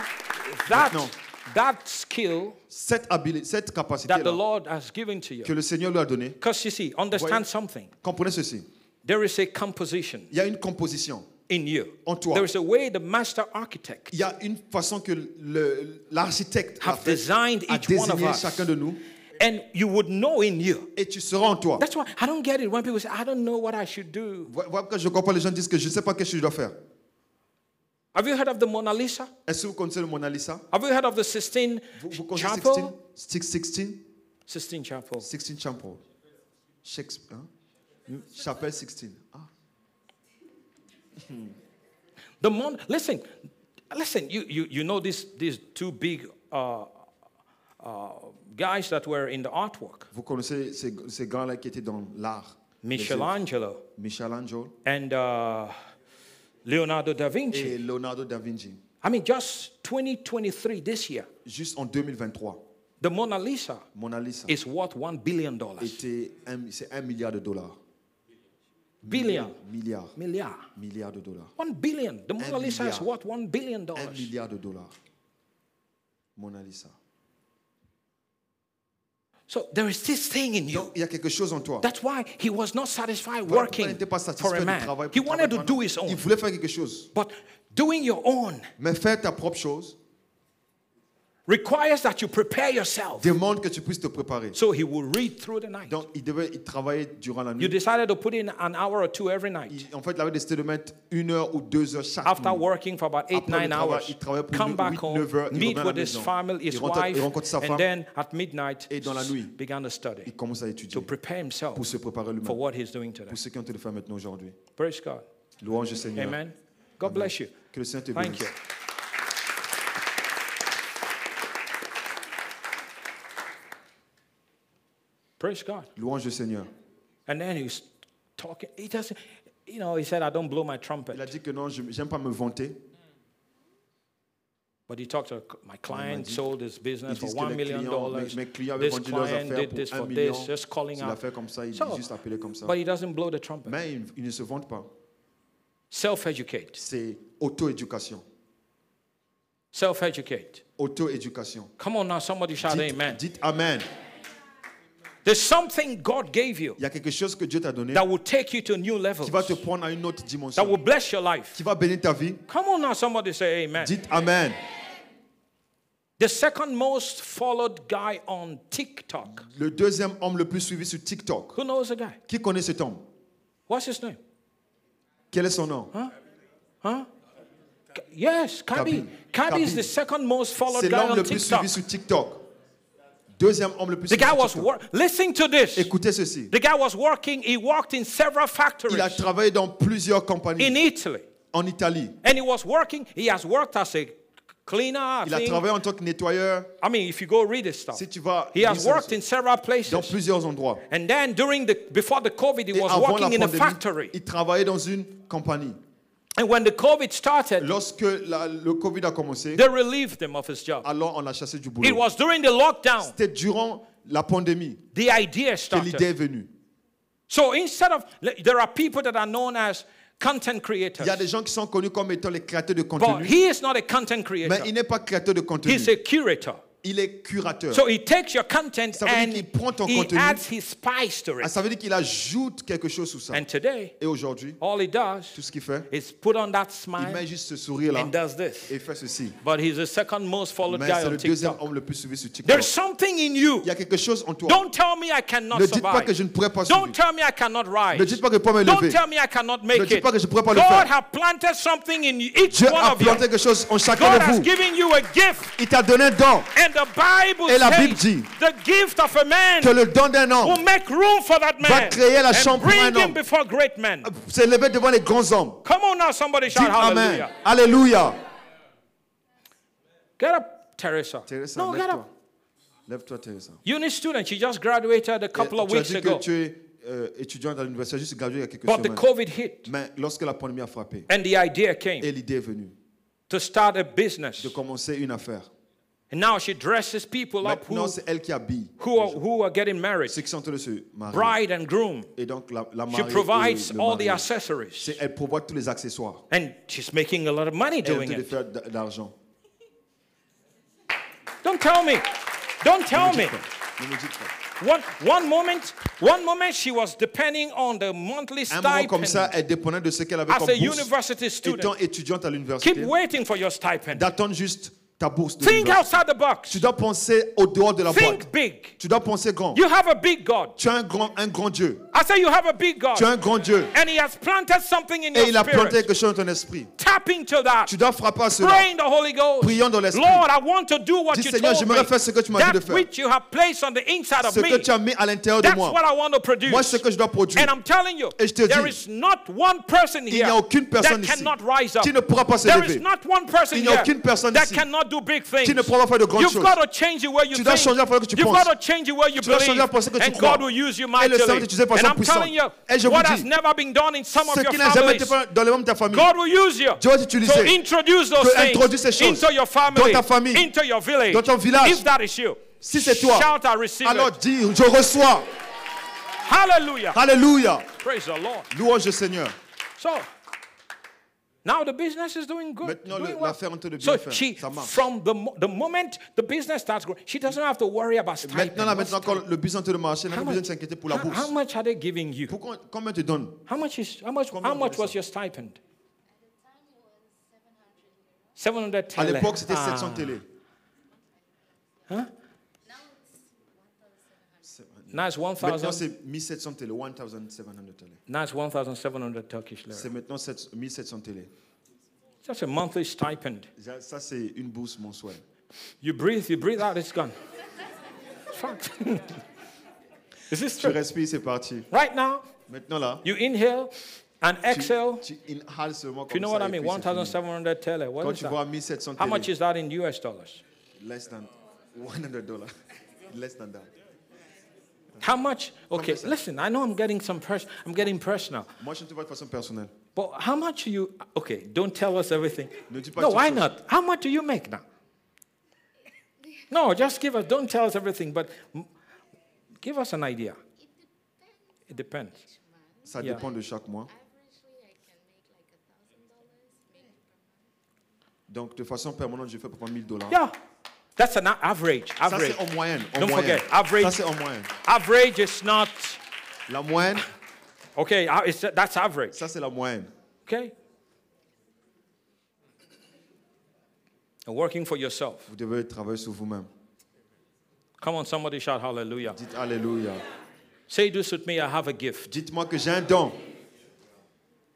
that Maintenant. that skill Cette, capacité that the Lord has given to you, que le Seigneur lui a donnée, because you see, understand Voyez. something. comprenez ceci. There is a composition Il y a une composition. in you. En toi. There is a way the master architect Il y a une façon que l'architecte a, fait, designed a each one of us, chacun de nous and you would know in you. et tu seras en toi. That's why I don't get it when people say, "I don't know what I should do." Je comprends les gens disent que je ne sais pas qu'est-ce que je dois faire. Have you heard of the Mona Lisa? Est-ce que vous connaissez le Mona Lisa Have you heard of the Sistine Vous, vous connaissez Chapel? 16, 16, Sistine Chapel. 16 Chapel. Shakespeare. hein? Chapelle 16. Ah. The Mon. Listen, listen. You you you know these these two big uh, uh, guys that were in the artwork, Vous connaissez ces, ces grands-là qui étaient dans l'art. Michelangelo Michelangelo and uh, Leonardo da et Vinci. Leonardo da Vinci. I mean, just 2023 this year, Juste en 2023, the Mona Lisa Mona Lisa is worth one billion dollars. était un, c'est un milliard de dollars. Billion, Milliard. milliard, Milliard de dollars. one billion. The Mona Un Lisa is milliard. worth one billion Un dollars. milliard de dollars. Mona Lisa. So there is this thing in you. Donc, il y a quelque chose en toi. That's why he was not satisfied Voilà pourquoi working n'était pas for satisfait a du man. travail. He pour wanted to do his own. Il voulait faire quelque chose. But doing your own Mais faire ta propre chose, requires that you prepare yourself. demande que tu puisses te préparer. So he will read through the night. Donc, il devait travailler durant la You nuit. decided to put in an hour or two every night. Il- en fait, il avait décidé de mettre une heure ou deux heures chaque After nuit. working for about eight, Après le nine travail, hours, il travaille pour come huit- back home, neuf heures, il meet revient à la with his maison. family, his Il rencontre- il wife, rencontre sa and femme. then at midnight, Et dans la nuit, began to study Il commence à étudier to prepare himself pour se préparer for lui-même. what he's doing today. Pour ce en train de faire maintenant aujourd'hui. Praise God. Louange au Seigneur. Amen. God bless you. Que le Seigneur te Thank bénisse. you. Praise God. Louange au Seigneur. And then he's talking. He doesn't, you know, he said, I don't blow my Il a trumpet. dit que non, je n'aime pas me vanter. But he talked to my client, dit- sold his business for one million dollars. mes, mes This client did this for million. this, just calling Il a out. fait comme ça, il So, juste appelé comme ça. But he doesn't blow the trumpet. Mais il, il ne se vante pas. Self-educate. C'est auto-éducation. Self-educate. Auto-éducation. Come on now, somebody shout Dites, amen. dites Amen. There's something God gave you Il y a quelque chose que Dieu t'a donné that will take you to new levels, qui va te prendre à une autre that dimension, will bless your life. qui va bénir ta vie. Come on now, somebody say amen. Dites Amen. The second most followed guy on TikTok. Le deuxième homme le plus suivi sur TikTok. Who knows the guy? Qui connaît cet homme? What's his name? Quel est son nom? Huh? K- Yes, Kabi. Kabi. Is the second most followed C'est guy l'homme on le plus TikTok. suivi sur TikTok. Deuxième homme le plus The guy was TikTok. wor- listen to this. Écoutez ceci. The guy was working. He worked in several Il a factories travaillé dans plusieurs compagnies in Italy, en Italie. and he was working. He has worked as a cleaner. I, Il a travaillé en tant que nettoyeur. I mean, if you go read his stuff, Si tu vas he has worked in several places. dans plusieurs endroits. And then during the before the COVID, he Et was working in a factory. il travaillait dans une compagnie. And when the COVID started, Lorsque la- le Covid a commencé, they relieved him of his job. alors on l'a chassé du It boulot. was during the lockdown C'était durant la pandémie the idea que l'idée est started. venue. So instead of there are people that are known as content creators, Il y a des gens qui sont connus comme étant les créateurs de but contenu, he is not a content mais creator. il n'est pas créateur de contenu. He's a curator. Il est curateur. So he takes your content Ça veut dire and qu'il prend ton he contenu. adds his spice to Ah, it. ça veut dire qu'il ajoute quelque chose sous ça. And today, Et aujourd'hui, all he does tout ce qu'il fait, is put on that il met smile juste ce sourire-là and does this. et il fait ceci. But he's the second most followed Mais guy c'est on le deuxième TikTok. homme le plus suivi sur TikTok. There's something in you. Il y a quelque chose en toi. Don't tell me I cannot Ne dites pas que survive. je ne pourrais pas Don't survivre. tell me I cannot rise. Ne dites pas que je ne peux pas me Don't lever. tell me I cannot Ne make dites it. pas que je ne pourrais pas le God faire. has planted something in each Dieu one a of you. planté quelque chose en chacun God de has vous. given you a gift. Il t'a donné un don. And Et la Bible says dit the gift of a man que le don d'un homme will make room for that va man créer la chambre pour bring un him homme. before great men. Euh, s'est levé devant les grands hommes. Come on now, somebody shout Dites Amen. hallelujah. Alléluia. Get up, Teresa. Teresa, no, get up. Lève-toi, Teresa. Uni student, she just graduated a couple of weeks ago. que tu es euh, étudiante à l'université, juste gradué il y a quelques But the semaines. COVID hit, Mais lorsque la pandémie a frappé and the idea came et l'idée est venue to start a business. de commencer une affaire, And now she dresses people up who, elle qui habille who, are, who are getting married, ceux qui sont se marier. bride and groom. Et donc la, la She provides all the accessories. Elle tous les accessoires. And she's making a lot of money Elle doing it. de. Don't tell me. Don't tell me. me. Ne me dites pas. One, one moment, one moment she was depending on the monthly Un moment comme stipend ça, elle dépendait de ce qu'elle avait as comme a university Étant student. étudiante à Keep waiting for your stipend. d'attendre juste ta bourse de Think outside the box. Tu dois penser au dehors de la boîte. Think big. Tu dois penser grand. You have a big God. Tu as un grand, un grand Dieu. I say you have a big God. Tu as un grand Dieu. And He has planted something in Et il your a planté spirit. quelque chose dans ton esprit. Tap into that. Tu dois frapper à cela. Pray in the Holy Ghost. Prions dans l'esprit. Lord, I want to do what Dis you Seigneur, j'aimerais faire ce que tu m'as dit de That faire. which you have placed on the inside of Ce que me. tu as mis à l'intérieur de That's moi. what I want to produce. Moi, ce que je dois produire. And I'm telling you, Et je te there dis, is not one person Il n'y here a aucune personne that ici cannot rise up. qui ne pourra pas se There is lever. not one person Il n'y a here aucune personne that ici cannot do big things. qui ne pourra pas faire de grandes You've choses. got to change the way you Tu dois changer la façon que tu You've penses. got to change the way you Tu dois changer la façon que tu and crois. God will use you Et le. Seigneur va t'utiliser façon And I'm puissante. telling you, Et je vous what dis, has never been done in some of Ce your qui n'a jamais été families, fait dans les membres de ta famille. God will use you Dieu va t'utiliser. things introduire ces choses into your family, dans ta famille, into your village. dans ton village. If that is you, Si c'est toi, shout I receive alors dis, je reçois. Hallelujah. Alléluia. Praise the Lord. Louange au Seigneur. So now the business is doing good. Maintenant, doing le- well. l'affaire est en train de bien So faire. she, Ça marche. from the, the moment the business starts growing, she doesn't have to worry about stipend. Maintenant, là, maintenant, quand le business est de marcher, elle n'a How pas besoin much- de s'inquiéter pour la how, bourse. how much are they giving you? Pourquoi, combien te donne How much is how much Combien how much was your stipend? 700 À tele. l'époque, c'était Ah. 700 télé. C'est- Now it's Maintenant, c'est 1700 télé, 1700 télé. Now it's 1,700 Turkish lira. C'est maintenant 1700 télé. That's a monthly stipend. Ça, ça, c'est une bourse mensuelle. You breathe, you breathe out, it's gone. Is this Tu true? respires, c'est parti. Right now, Maintenant là, you inhale and tu, exhale. tu inhales seulement If comme you know ça. what I et mean, puis c'est fini. 1,700 tele. What Quand is tu that? vois 1700 How much is that in US dollars? less than 100 dollars. Less than that. How much? Okay, listen, I know I'm getting some pers- I'm getting personal. Moi, je ne te vois de façon personnelle. But how much do you okay, don't tell us everything. Ne dis pas No, why chose. not? How much do you make now? No, just give us don't tell us everything, but give us an idea. It depends. Ça Yeah. dépend de chaque mois. Averagely, I can make like a thousand dollars, maybe per month. Donc, de façon permanente, je fais pour 1000 dollars. Yeah. That's an a- average. Ça, Average. c'est en moyenne. En Don't moyenne. forget, average- Ça, c'est en moyenne. Average is not La moyenne, okay, uh, that's average. ça, c'est la moyenne. Okay? And working for yourself. Vous devez travailler sur vous-même. Come on, somebody shout hallelujah. Dites Alléluia. Say this with me, I have a gift. Dites-moi que j'ai un don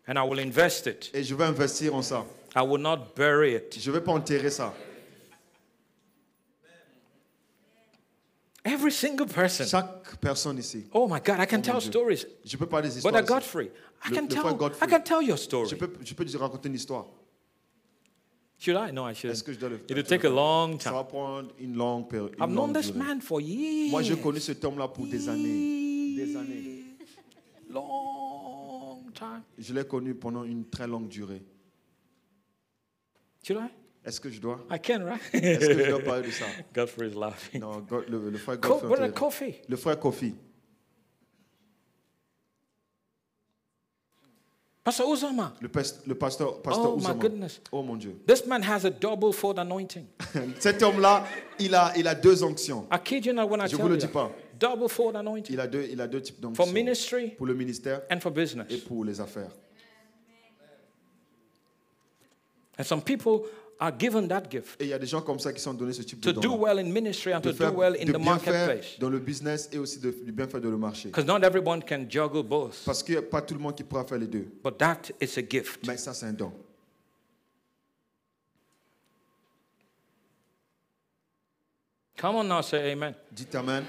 And I will invest it. et je vais investir en ça. I will not bury it. Je ne vais pas enterrer ça. Every single person. Chaque personne ici. Oh my God, I can Oh, tell Dieu. stories. Je peux parler des histoires. Ici. Godfrey, I Le- can le tell. frère Godfrey. I can tell your story. Je peux, je peux te raconter une histoire. Should I? No, I shouldn't. Est-ce que je dois le It'll take a long Ça time. va prendre une longue période. une I've known this durée. man for years. Moi, je connais cet homme-là pour des années. Des années. Long time. Je l'ai connu pendant une très longue durée. Should I? Est-ce que je dois? I can, right? Est-ce que je dois parler de ça? Godfrey is laughing. Non, God- le, le frère Co- Godfrey. Antoine- Kofi. Le frère Kofi. Pastor Uzama. Le, past- le pasteur, pasteur Oh, my Ousama. goodness. Oh mon Dieu. This man has a double fold anointing. Cet homme-là, il a, il a deux onctions. I kid you not when I Je tell vous le dis pas. Double fold anointing. Il a deux, il a deux types For d'onctions. ministry Pour le ministère and for et business. pour les affaires. And some people are given that gift Et il y a des gens comme ça qui sont donnés ce type to de do don. well in ministry and to do well in the marketplace. dans le business et aussi de, de bien faire dans le marché. Because not everyone can juggle both. Parce qu'il n'y a pas tout le monde qui pourra faire les deux. But that is a gift. Mais ça, c'est un don. Come on now, say amen. Dites Amen.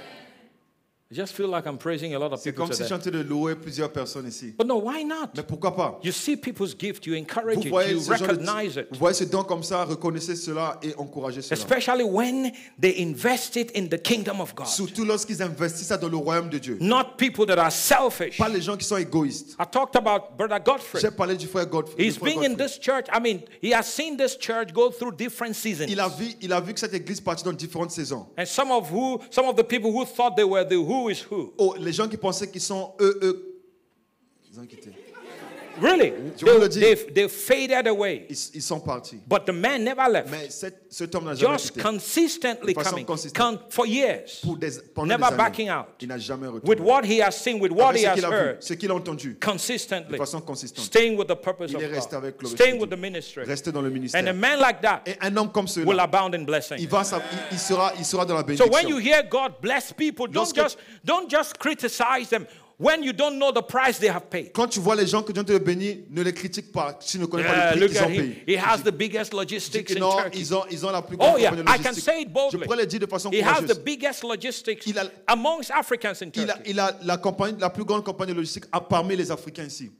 I just feel like I'm praising a lot of C'est people comme si today. j'étais de louer plusieurs personnes ici. But no, why not? Mais pourquoi pas? You see people's gift, you encourage Vous it, voyez, you ce genre de- recognize it. vous voyez ce don comme ça, reconnaissez cela et encouragez cela. Especially when they invest it in the kingdom of God. Surtout lorsqu'ils investissent ça dans le royaume de Dieu. Not people that are selfish. Pas les gens qui sont égoïstes. I talked about Brother Godfrey. J'ai parlé du frère Godfrey. He's frère been in Godfrey. this church. I mean, he has seen this church go through different seasons. Il a, vu, il a vu que cette église partit dans différentes saisons. And some of who, some of the people who thought they were the who Oh, les gens qui pensaient qu'ils sont eux, eux, ils ont quitté. Really? They, le they, they faded away. Ils, ils sont partis. But the man never left. Mais cet, cet homme n'a jamais Just quitté. consistently De façon coming. consistante. Con- for years. Pour des, pendant Never des années. backing out. Il n'a jamais retourné. With what he has seen, with what Avec he ce has qu'il a vu, heard. ce qu'il a entendu, Consistently. de façon consistante. Staying with the purpose Il of resté God. avec Staying with the ministry. Rester dans le And a ministère. man like that Et un homme comme will abound in blessing. il, va, sa- il, il sera, il sera dans la So when you hear God bless people, don't Lorsque- just don't just criticize them when you don't know the price they have paid. Quand tu vois les gens que Dieu te bénit, ne les critique pas tu ne connais pas le prix qu'ils ont payé. He has the biggest Dis logistics in Turkey. ils ont, ils ont la plus grande Oh yeah, compagnie I can logistique. say it Je pourrais le dire de façon He has the biggest logistics Il a- amongst Africans in Il a, Turkey. il a la, compagnie, la plus grande compagnie logistique parmi les Africains ici.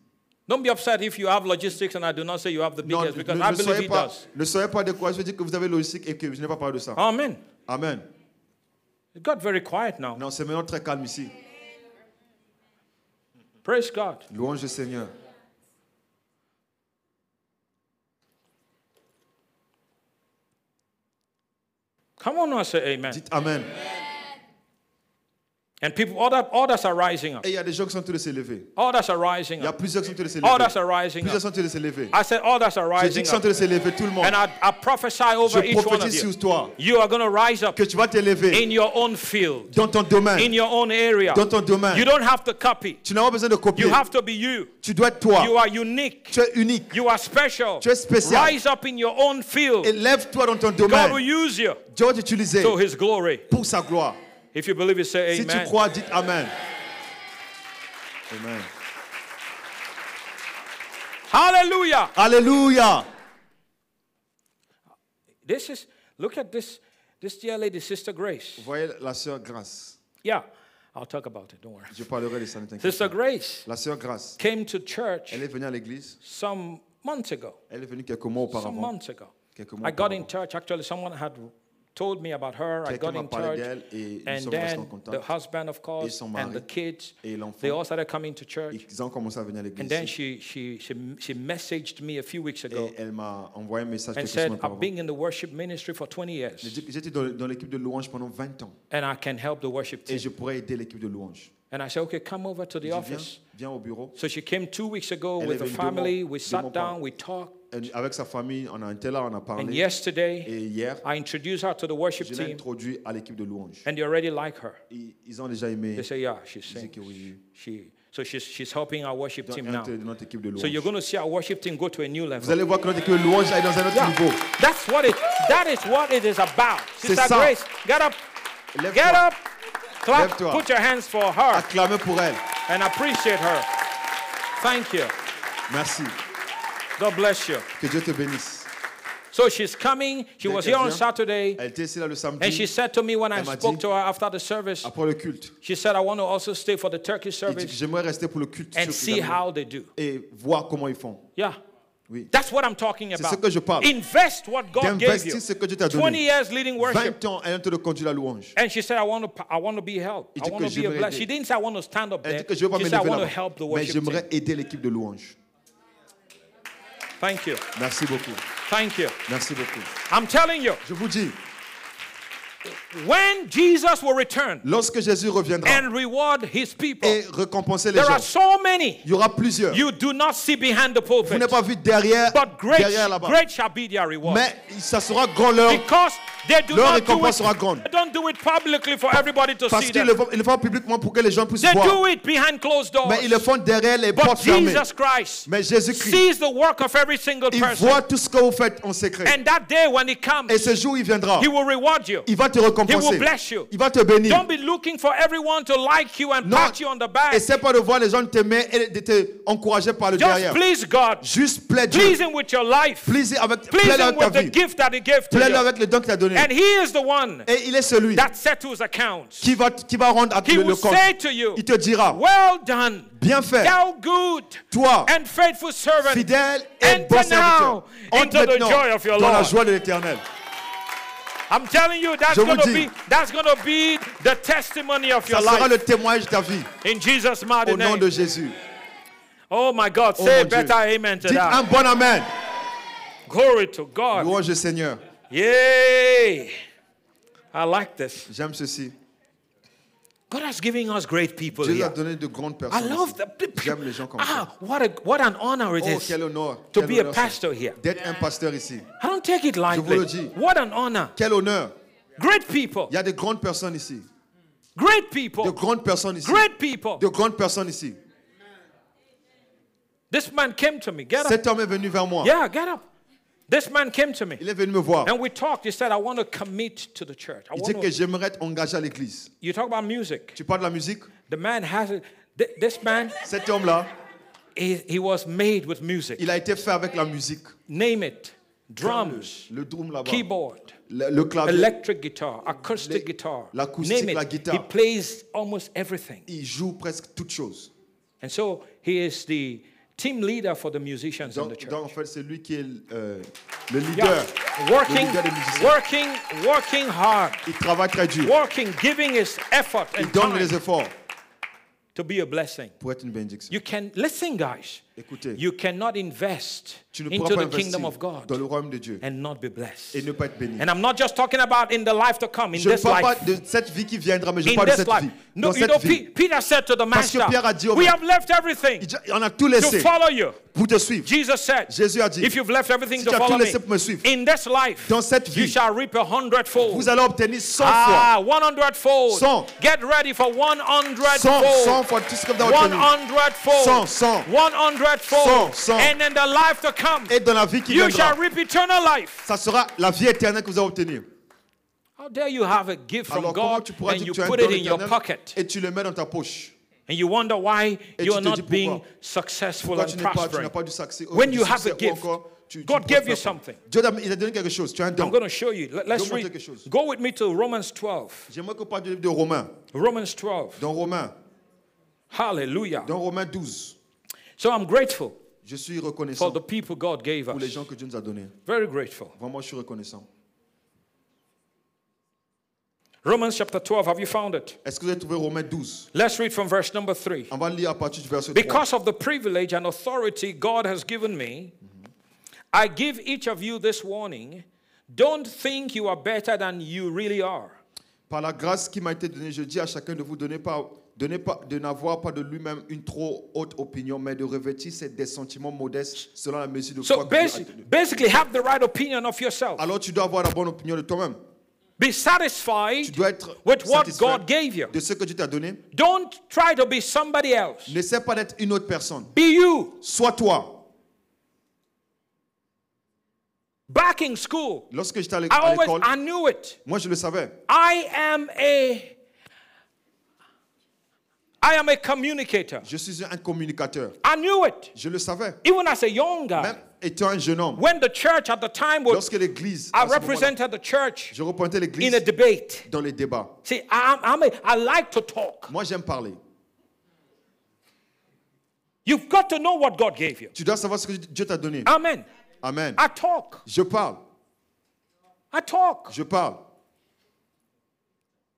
Don't be upset if you have logistics and I do not say you have the biggest because ne I believe soyez he pas, does. ne soyez pas découragés. Je dire que vous avez logistique et que je n'ai pas parlé de ça. Amen. Amen. It got very quiet now. Non, c'est maintenant très calme ici. Praise God. Louange Seigneur. Come on say amen. Dites Amen. And people, other, others are rising up. Et il y a des gens qui sont en train de se lever. Others are rising Il y a plusieurs qui sont en train de se lever. Others are rising Plusieurs up. sont en train de se lever. I said, others are J'ai dit rising qu'ils sont en up. train de se lever, tout le monde. And I, I prophesy Je over each one of prophétise you. sur toi You are going to rise up que tu vas te lever in your own field, dans ton domaine. in your own area. Dans ton domaine. You don't have to copy. Tu n'as pas besoin de copier. You have to be you. Tu dois être toi. You are unique. Tu es unique. You are special. Tu es spécial. Rise up in your own field. Et lève-toi dans ton God will domaine. use you Dieu va t'utiliser to his glory. pour sa gloire. If you believe it, say Si tu amen. crois, dites Amen. Amen. Hallelujah. Alléluia. This is, look at this, this dear lady, Sister Grace. Vous voyez la sœur Grâce. Yeah, I'll talk about it. Don't worry. Je parlerai de ça, ne t'inquiète Sister pas. Grace La sœur Grâce. came to church Elle est venue à l'église. some months ago. Elle est venue quelques mois Some auparavant. months ago. Quelques mois I got in auparavant. touch. Actually, someone had told me about her. I got in touch. et And sommes restés en then the husband, of course, and the kids, et they all started coming to church. Ils ont commencé à venir à And then she, she, she, she messaged me a few weeks ago Et elle m'a envoyé un message and said, I've been in the worship ministry for 20 years dit que J'étais dans, l'équipe de louange pendant 20 ans and I can help the worship et team. je pourrais aider l'équipe de louange. And I said, okay, come over to the office. viens, viens au bureau. So she came two weeks ago Elle with the deux mois- family. We sat down, we talked. Avec sa famille, on a été là, on a And parlé. yesterday, Et hier, I introduced her to the worship je l'ai team, introduit à l'équipe de louange. and they already like her. Ils, ils ont déjà aimé They say, yeah, she disent sings. que oui. She, so she's, she's helping our worship team now. de notre équipe de So you're louange. going to see our worship team go to a new Vous level. allez voir que notre équipe de louange est dans un autre Yeah, niveau. that's what it. That is what it is about. C'est Sister ça. Grace, get up, Lève-toi. get up, clap, Lève-toi. put your hands for her, Acclamez pour elle. and appreciate her. Thank you. Merci. God bless you. Que Dieu te bénisse. So she's coming. She was here on Saturday, Elle était ici là le and she samedi. said to me when I spoke dit- to her after the service, Après le culte, she said, "I want to also stay for the Turkish service j'aimerais rester pour le culte and see how they do." et voir comment ils font. Yeah. Oui. That's what I'm talking C'est ce about. que je parle. Invest what God gave you. ce que Dieu t'a 20 donné. years leading worship. 20 ans, conduire la louange. And she said, I want to, I want to be helped. I want to be a. She didn't say, I want to stand up Elle dit que je veux pas She said, I m'élever want to là help the mais j'aimerais aider l'équipe de louange. Thank you. Merci beaucoup. Thank you. Merci beaucoup. I'm telling you, Je vous dis, when Jesus will return lorsque Jésus reviendra and reward his people, et récompenser les there are gens, so many il y aura plusieurs. you do not see behind the Vous pulpit, n'avez pas vu derrière, but great, derrière là-bas. great shall be their reward. Mais ça sera grand leur Because they do leur not do récompense it, sera grande. they don't do it publicly for everybody to Parce see qu'ils them. le font, ils le font publiquement pour que les gens puissent They voir. do it behind closed doors. Mais ils le font derrière les But portes fermées. Jesus Christ Mais Jésus-Christ, sees the work of every single il person. voit tout ce que vous faites en secret. And that day when he comes, Et ce jour, il viendra. he will reward you. Il va te He récompenser. will bless you. Il va te bénir. Don't be looking for everyone to like you and Non, pat you on the back. essaie pas de voir les gens t'aimer et de te encourager par le Just derrière. please God. Juste plaide Dieu. Please him with your life. Please avec, Please plaide him avec ta with the vie. gift that he gave to Plaide you. avec le don qu'il t'a donné. And he is the one Et il est celui that settles accounts. qui va, qui va rendre à He le, compte. say to you, Il te dira, Well done, bien fait, thou good toi, and faithful servant. fidèle et bon serviteur. Entre into the maintenant joy of your dans la Lord. joie de l'éternel. I'm telling you, that's going to be that's going to be the testimony of your Ça sera life le témoignage de ta vie. in Jesus' mighty Au nom name. de Jésus. Oh my God, Oh say Dieu. amen to Dites un that. bon amen. Glory to God. Louange au Seigneur. Yay! I like this. J'aime ceci. God has given us great people Dieu nous a donné de grandes personnes. I love the people. J'aime les gens comme ça. Ah, what a what an honor it Oh, is quel honneur. to quel be a pastor here. D'être un pasteur ici. I don't take it vous le lightly. dis. What an honor. Quel honneur. Great people. Il y a de grandes personnes ici. Great people. De grandes personnes ici. Great people. De grandes personnes ici. This man came to me. Get up. Cet homme est venu vers moi. Yeah, get up. This man came to me. Il est venu me voir. And we talked. He said, I want to commit to the church. I Il want dit que to, j'aimerais à l'église. you talk about music. Tu parles de la musique The man has it. Th- This man, Cet homme-là, he, he was made with music. il a été fait avec la musique. Name it. Drums, Le drum là-bas. keyboard, Le, le clavier. electric guitar, acoustic Les- guitar. l'acoustique, Name it. la guitare. He plays almost everything. Il joue presque toutes choses. And so he is the team leader for the musicians in the Donc, church. donc, en fait, c'est lui qui est euh, le Yeah. leader. Working, Le leader des musiciens. working, working hard, Il travaille très dur. working, giving his effort Il and donne time. les efforts. to be a blessing. pour être une bénédiction. You can listen, guys. Écoutez, You cannot invest tu ne into pourras pas the kingdom of God dans le royaume de Dieu and not be blessed. et ne pas être béni. And I'm not just talking about in the life to come, in Je ne this parle pas life. de cette vie qui viendra, mais je In parle de this cette life. vie. No, Dans you know, vie. Pe- Peter said to the Parce que master, Pierre a dit au We maître, have left everything Il dit, On a tout to laissé follow you. pour te suivre. Jesus said, Jésus a dit, If you've left everything si to tu as follow me, laissé pour me suivre, in this life, dans cette you vie, shall reap a hundredfold. vous allez obtenir 100 fois. Ah, 100 fold. Cent. Get ready for 100 100, 100 fold. fois tout ce que vous avez obtenu. 100 fold. Cent, cent. 100 fold. Cent, cent. And in the life to come, Et dans la vie qui you viendra, shall reap eternal life. ça sera la vie éternelle que vous allez obtenir. How dare you have a gift from Alors comment God tu pourras and dire you que tu as un put it in your pocket? et tu le mets dans ta poche? And you wonder why Et you tu are not being pourquoi? successful and tu tu prospering? When you have a gift, encore tu- tu God ne gave you something. Dieu t'a- il a donné quelque chose. Tu as un don. I'm going to show you. Let- Let's read. Go with me to Romans 12. J'aimerais qu'on parle du livre de Romains. Romans 12. Dans Romains, Hallelujah. dans Romains 12, So I'm grateful je suis for the people God gave pour les us. gens que Dieu nous a donnés. Very grateful. Vraiment, je suis reconnaissant. Romans chapter 12. Have you found it? Est-ce que vous avez trouvé Romains 12 Let's read from verse number 3. On va lire à partir du verset 3. Because of the privilege and authority God has given me, I give each of you this warning. Don't think you are better than you really are. Par la grâce qui m'a été donnée, je dis à chacun de vous, donnez pas, de n'avoir pas de lui-même une trop haute opinion, mais de revêtir ses- des sentiments modestes selon la mesure de So foi que Dieu a basi- donnée. basically, have the right opinion of yourself. Alors tu dois avoir la bonne opinion de toi-même. Be Tu satisfied dois être with what God gave you. de ce que Dieu t'a donné. Don't try to be somebody else. N'essaie pas d'être une autre personne. Be you. Sois toi. Back in school, Lorsque j'étais à l'é- I always l'école, I knew it. moi je le savais. I am a I am a communicator. Je suis un communicateur. I knew it. Je le savais. Even as a young guy. Même étant un jeune homme, When the church at the time was lorsque l'église, I represented the church je représentais in l'église a debate. dans les débats. See, I, I'm a, I like to talk. Moi j'aime parler. You've got to know what God gave you. Tu dois savoir ce que Dieu t'a donné. Amen. Amen. I talk. Je parle. I talk. Je parle.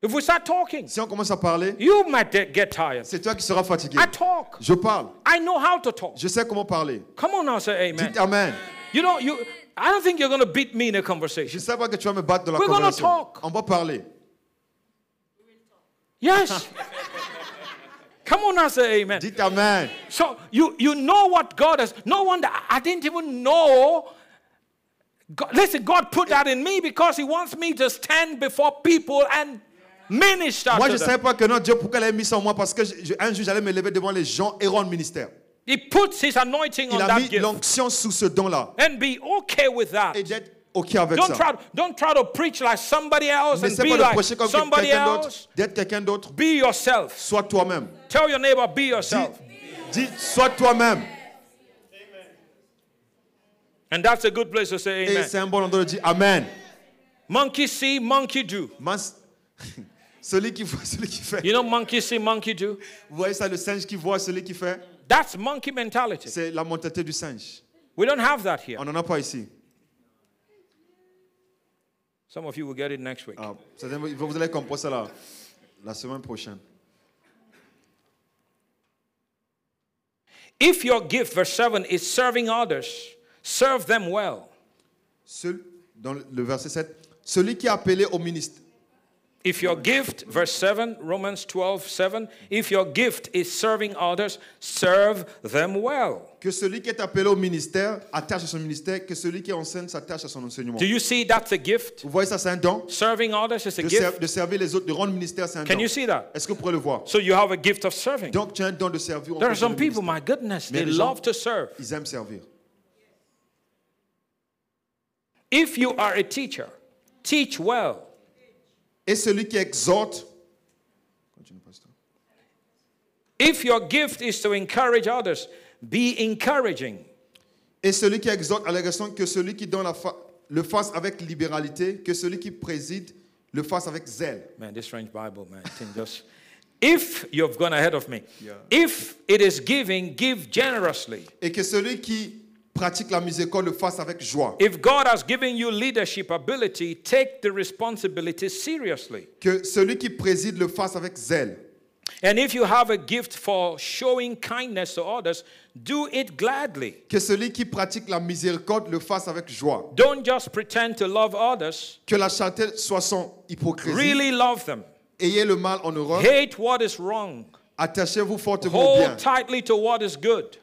If we start talking, Si on commence à parler, you might get tired. c'est toi qui seras fatigué. I talk. Je parle. I know how to talk. Je sais comment parler. Come on now, say amen. Dites Amen. You know, you. I don't think you're going to beat me in a Je conversation. sais pas que tu vas me battre dans la We're gonna talk. On va parler. Yes. Come on now, say amen. Dites Amen. So you you know what God has. No wonder I didn't even know. God, listen, God put that in me because He wants me to stand before people and minister Moi, je ne savais pas que non, Dieu, pourquoi il a mis ça en moi? Parce que je- un jour, j'allais me lever devant les gens et rendre ministère. He puts His anointing Il on a mis l'onction sous ce don-là. and be okay with that. Et d'être OK avec Don't ça. try, don't try to preach like somebody else and be pas de like prêcher comme somebody quelqu'un d'autre, else. d'être quelqu'un d'autre. Be yourself. Sois toi-même. Tell your neighbor, be Dis, yourself. dis, sois toi-même. And that's a good place to say Et amen. c'est un bon endroit de dire Amen. Monkey see, monkey do. Mas- celui qui voit, celui qui fait. You know, monkey see, monkey do? Vous voyez ça, le singe qui voit, celui qui fait? That's monkey mentality. C'est la mentalité du singe. We don't have that here. On n'en a pas ici. Some of you will get it next week. Ah, vous allez comprendre ça la, la semaine prochaine. If your gift, verse 7, is serving others, serve them well. Seul, dans le- le verset 7, celui qui est appelé au ministère. If your gift, verse 7, Romans 12, 7, if your gift is serving others, serve them well. Que celui qui est appelé au ministère attache à son ministère, que celui qui enseigne s'attache à son enseignement. Do you see that's a gift? Vous voyez ça, c'est un don. Serving others is a De, ser- gift. de servir les autres, de rendre ministère, c'est un Can don. you see that? Est-ce que vous pourrez le voir So you have a gift of serving. Donc, tu as un don de servir. There are some people, ministère. my goodness, Mais they gens- love to serve. Ils aiment servir. If you are a teacher, teach well. Et celui qui exhorte. Continue, pasteur. If your gift is to encourage others, be encouraging. Et celui qui exhorte à l'agression, que celui qui donne la fa- le fasse avec libéralité, que celui qui préside le fasse avec zèle. Man, this strange Bible, man. thing just. If you've gone ahead of me, if it is giving, give generously. Et que celui qui pratique la miséricorde le fasse avec joie. If God has given you leadership ability, take the responsibility seriously. Que celui qui préside le fasse avec zèle. And if you have a gift for showing kindness to others, do it gladly. Que celui qui pratique la miséricorde le fasse avec joie. Don't just pretend to love others, Que la charité soit sans hypocrisie. really love them. Ayez le mal en horreur. Hate what is wrong. Attachez-vous fortement au bien. Hold tightly to what is good.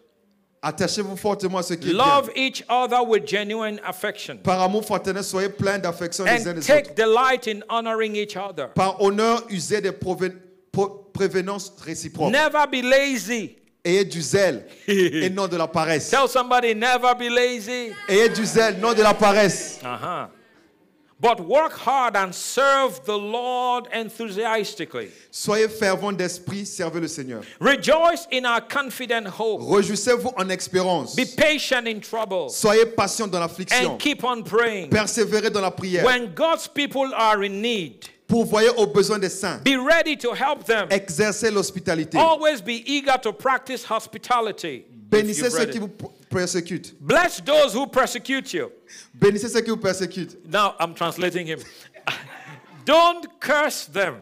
Attachez-vous fortement à ce qui est Love bien. each other with genuine affection. Par amour fraternel, soyez pleins d'affection les uns des autres. take delight in honoring each other. Par honneur, usez des prévenances réciproques. Never be lazy. Ayez du zèle et non de la paresse. Tell somebody, never be lazy. Ayez du zèle, non de la paresse. Uh-huh. But work hard and serve the Lord enthusiastically. Soyez fervents d'esprit, servez le Seigneur. Rejoice in our confident hope. Réjouissez-vous en expérience. Be patient in trouble Soyez patients dans l'affliction. and keep on praying. Persévérez dans la prière. When God's people are in need, Pourvoyez aux besoins des saints. be ready to help them. Exercez l'hospitalité. Always be eager to practice hospitality. Bénissez ceux qui vous persécutent. Bless those who persecute you. Bénissez ceux qui vous persécutent. Now I'm translating him. don't curse them.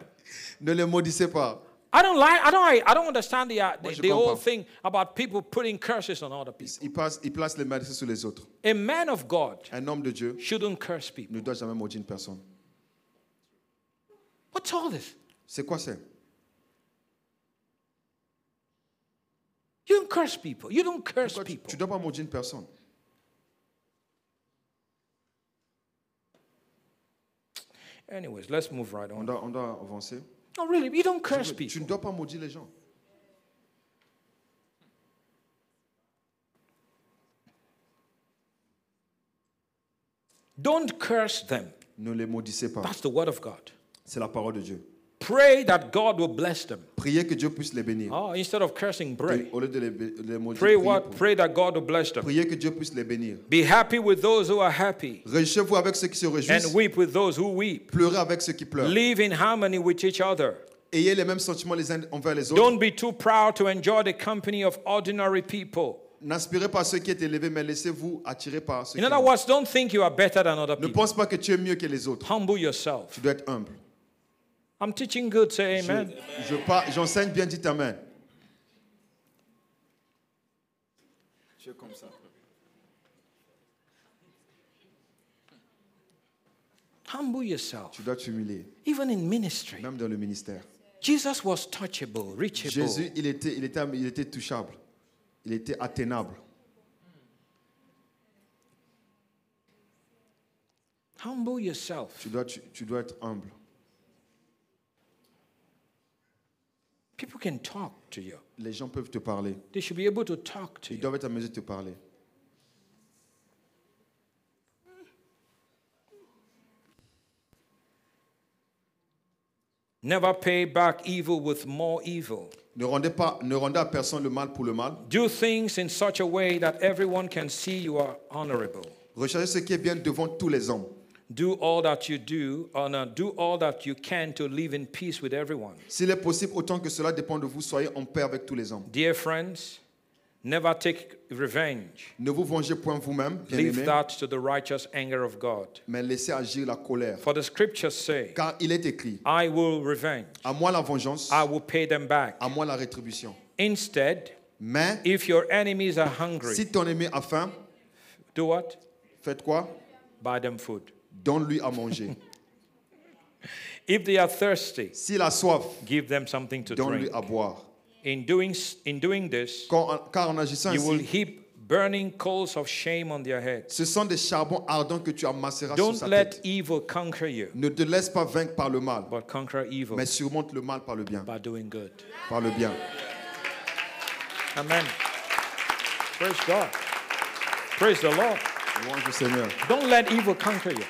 Ne les maudissez pas. I don't like. I don't. I don't understand the uh, the, the whole thing about people putting curses on other people. Il, passe, il place les malédictions sur les autres. A man of God Un homme de Dieu shouldn't curse people. ne doit jamais maudire une personne. What's all this? C'est quoi ça? You don't curse people. You don't curse Pourquoi tu- people. Tu ne dois pas maudire une personne. Anyways, let's move right On on. doit, on doit avancer. No, really, you don't curse Tu people. ne dois pas maudire les gens. Don't curse them. Ne les maudissez pas. That's the word of God. C'est la parole de Dieu. Pray that God will bless them. Priez que Dieu puisse les bénir. Oh, instead of cursing, pray. Au lieu de les, maudire, Pray what? Pray that God will bless them. priez que Dieu puisse les bénir. Be happy with those who are happy Réjouissez-vous avec ceux qui se réjouissent. and weep with those who weep. Pleurez avec ceux qui pleurent. Live in harmony with each other. Ayez les mêmes sentiments les uns envers les autres. Don't be too proud to enjoy the company of ordinary people. N'aspirez pas à ceux qui est élevé, mais laissez-vous attirer par In qui other words, don't think you are better than other Ne people. pense pas que tu es mieux que les autres. Humble yourself. Tu dois être humble. I'm teaching good, say Je- amen. je par- J'enseigne bien, dites Amen. Je comme ça. Humble yourself. Tu dois t'humilier, Even in ministry. même dans le ministère. Jesus was touchable, reachable. Jésus, il était, il, était, il était touchable. Il était atteignable. Humble yourself. Tu dois, tu, tu dois être humble. People can talk to you. Les gens peuvent te parler. They should be able to talk to Ils you. doivent être à mesure de te parler. Never pay back evil with more evil. Ne rendez, pas, ne rendez à personne le mal pour le mal. Do things in such a way that everyone can see you are honorable. Recherchez ce qui est bien devant tous les hommes. Do all that you do, or no, do all that you can to live in peace with everyone. S'il est possible, autant que cela dépend de vous, soyez en paix avec tous les hommes. Dear friends, never take revenge. Ne vous vengez point vous-même, Leave that to the righteous anger of God. mais laissez agir la colère. For the scriptures say, Car il est écrit, I will revenge, à moi la vengeance, I will pay them back. à moi la rétribution. Instead, Mais if your enemies are hungry, si ton ennemi a faim, do what? faites quoi? Buy them food. Donne-lui à manger. If they are thirsty, S'il a soif, give them something to donne-lui drink. à boire. In doing, in doing this, Quand- car en agissant you will ainsi, heap burning coals of shame on their heads. ce sont des charbons ardents que tu amasseras sur Don't sa let tête. evil conquer you, Ne te laisse pas vaincre par le mal, but conquer evil mais surmonte le mal par le bien. by doing good. Par le bien. Amen. Praise God. Praise the Lord. Louange du Seigneur. Don't let evil conquer you.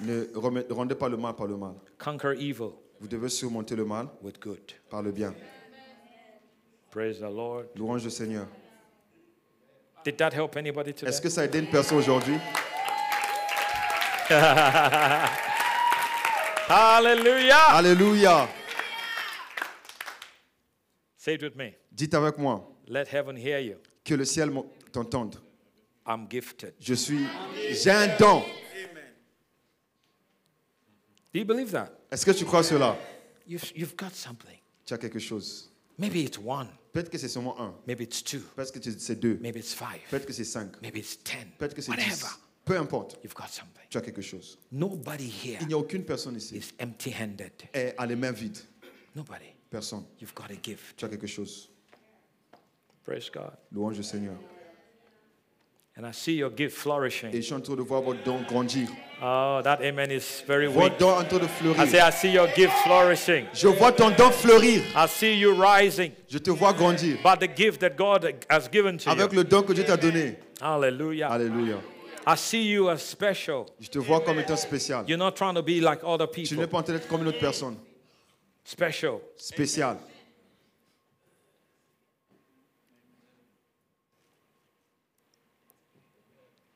Ne rendez pas le mal par le mal. Conquer evil Vous devez surmonter le mal with good. par le bien. Praise the Lord. Louange du Seigneur. Did that help anybody today? Est-ce que ça a aidé une personne aujourd'hui? Hallelujah. Alléluia. Say it with me. Dites avec moi, Let heaven hear you. que le ciel t'entende. I'm gifted. Je suis, j'ai un don. Do you believe that? Est-ce que tu crois cela? You've, you've got something. Tu as quelque chose. Maybe it's one. Peut-être que c'est seulement un. Maybe it's two. Peut-être que c'est deux. Maybe it's five. Peut-être que c'est cinq. Maybe it's ten. Peut-être que c'est Whatever. dix. Peu importe. You've got something. Tu as quelque chose. Nobody here Il n'y a aucune personne ici is empty handed. est à les mains vides. Nobody. Personne. You've got a gift. Tu as quelque chose. Praise God. Louange au Seigneur. And I see your gift flourishing. Et je suis en train de voir votre don grandir. Oh, that amen is very weak. Votre don en train de I say, fleurir. I see your gift flourishing. Je vois ton don fleurir. I see you rising Je te vois grandir. by the gift that God has given to Avec you. le don que Dieu t'a donné. Hallelujah. Alléluia. I see you as special. Je te vois comme étant spécial. You're not trying to be like other Tu n'es people. pas en train d'être comme une autre personne. Special. Spécial.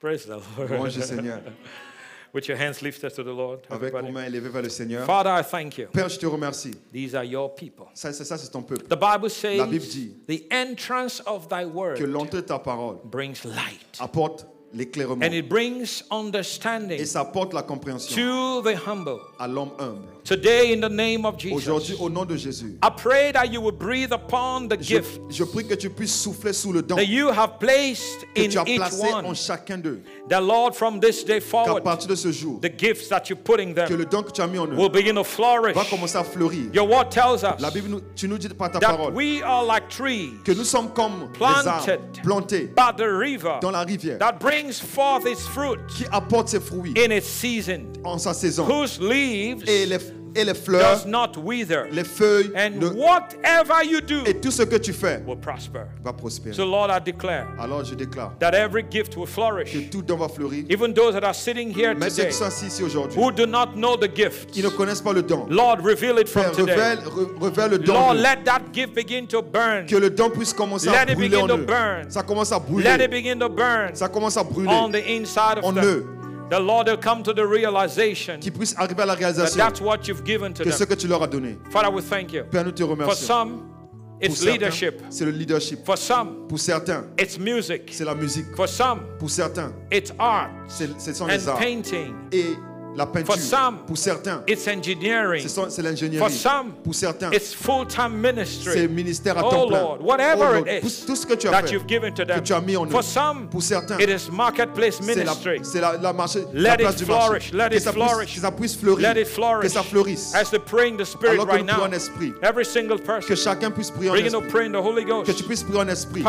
Praise the Louange Lord. au Seigneur. With your hands lifted to the Lord. Avec vos mains élevées vers le Seigneur. Father, I thank you. Père, je te remercie. These are your people. Ça, c'est ça, c'est ton peuple. The Bible says La Bible dit the entrance of thy Que word l'entrée de ta parole brings light apporte l'éclairement. and it brings understanding Et ça apporte la compréhension to the humble. à l'homme humble. Today, in the name of Jesus, Aujourd'hui, au nom de Jésus, I pray that you will breathe upon the je, gift je prie que tu puisses souffler sous le don that you have placed que in tu as each placé en one. chacun d'eux. The Lord, from this day Qu'à forward, partir de ce jour, the gifts that you're putting que le don que tu as mis en eux will begin to flourish. va commencer à fleurir. Your word tells us La Bible, nous, tu nous dis par ta that parole we are like trees que nous sommes comme des Planted. arbres plantés by the river dans la rivière that brings forth its fruit qui apportent ses fruits in its season, en sa saison. whose leaves Et les, et les fleurs, does not wither. les feuilles And ne- whatever you do et tout ce que tu fais will prosper. va prospérer. So, Lord, I declare Alors je déclare that every gift will flourish. que tout don va fleurir. Even those that are sitting here Mais ceux today qui sont assis ici aujourd'hui, who do not know the gift, qui ne connaissent pas le don, Lord, reveal it from Père, today. révèle, re- révèle le don. Lord, let that gift begin to burn. Que le don puisse commencer Let à it brûler begin en to eux. burn. Ça commence à Let it brûler. begin to burn Ça commence à brûler. on the inside of En them. eux. The Lord will come to the realization Qu'ils puissent arriver à la that réalisation that's what you've given to que ce them. que tu leur as donné. Father, we thank you. Père, nous te For remercions. some, Pour it's certains, leadership. c'est le leadership. For some, Pour certains, it's music. c'est la musique. For some, Pour certains, it's art c'est- ce sont and les arts. painting. Et la peinture. For some, Pour certains, It's engineering. c'est For l'ingénierie. some, Pour certains, it's full-time c'est ministry. ministère à Oh temps plein. Lord, whatever Oh Lord, it tout- is tout ce que tu as that fait, you've given to que them. tu as mis en eux. For some, Pour certains, it is marketplace c'est la, ministry. c'est la, la marché, Let la it du flourish, marché. let que, it ça puisse, flourish. que ça puisse fleurir. Let it Que flourish. ça fleurisse. As we pray in the Spirit Alors que right nous en esprit. every single Que person, chacun puisse prier en esprit. pray in the Holy Que Ghost. tu puisses prier en esprit. Que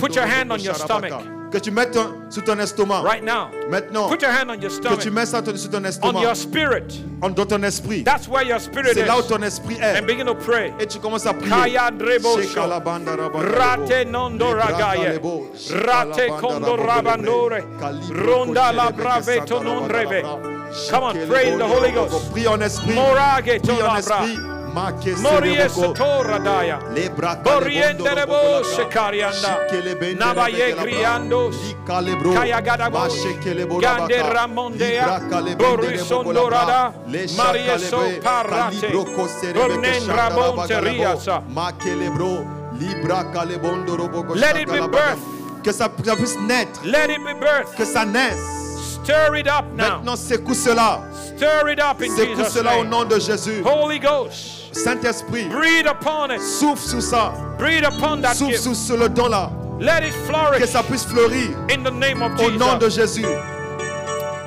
Put your hand on your stomach Que tu mettes ton- sur ton estomac. right now. Maintenant. Put your hand on your Que stomach, tu mets ça ton- sur ton on estomac. your spirit. en- dans ton esprit. That's where your spirit C'est là où ton esprit est. And begin to pray. Et tu commences à prier. Kaya rabaka Rate nondo ragaye. Rate kondo rabandore. Ronda la brave tonondreve. rabaka. Come on, pray in the Holy. Ghost. Prie en esprit. Morage tonabra. esprit. Make Morie sereboko. satora daya. Lebra Boriende kalebondo rebo roboko labra. shekarianda. Shikelebende Nabaye rebeke labra. griandos. Likalebro. Kaya gadabos. Mashekelebo Gande ramondea. Libra kalebende reboko Borisondo labra. rada. Lesha Marie so kalebe. parate. Kalibro koserebe Bornen lebo. riasa. Let it be birth. Que ça, ça puisse naître. Let it be birth. Que ça naisse. Stir it up now. Maintenant, secoue cela. Stir it up in Secoue Jesus' cela au name. nom de Jésus. Holy Ghost, Saint-Esprit, breathe upon it. souffle sur ça. Breathe upon that Souffle gift. sur ce le don-là. Let it Que flourish ça puisse fleurir. in the name of Au nom de Jesus. Jésus.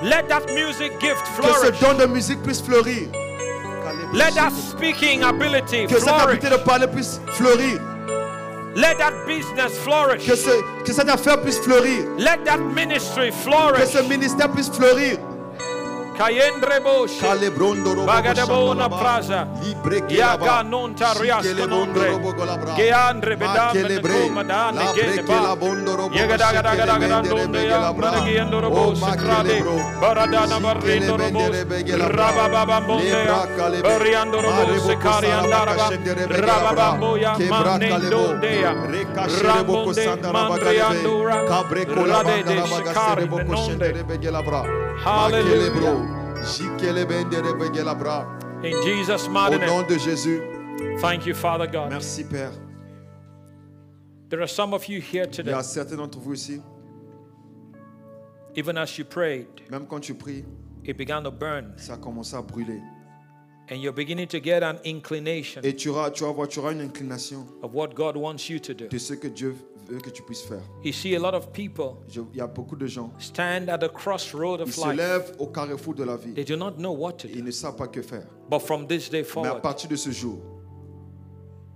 Let that music gift Que ce flourish. don de musique puisse fleurir. Let that speaking ability Que cette flourish. habilité de parler puisse fleurir. Let that business flourish. Que, ce, que cette affaire puisse fleurir. Let that ministry Que flourish. ce ministère puisse fleurir. Cayendrebo Calebrondoro Bagadabona Praza Hallelujah. In Jesus' Au mighty nom name. de Jésus. Thank you, Father God. Merci Père. There are some of you here Il y today, a certains d'entre vous ici, even as you prayed, même quand tu pries, it began to burn. ça a commencé à brûler. And you're beginning to get an inclination Et tu auras, tu voir, tu auras une inclination of what God wants you to do. de ce que Dieu veut que tu puisses faire. You see, a lot of people Je- il y a beaucoup de gens, stand at the crossroad ils of se life. lèvent au carrefour de la vie. They do not know what to Ils ne savent pas que faire. But from this day Mais à partir de ce jour,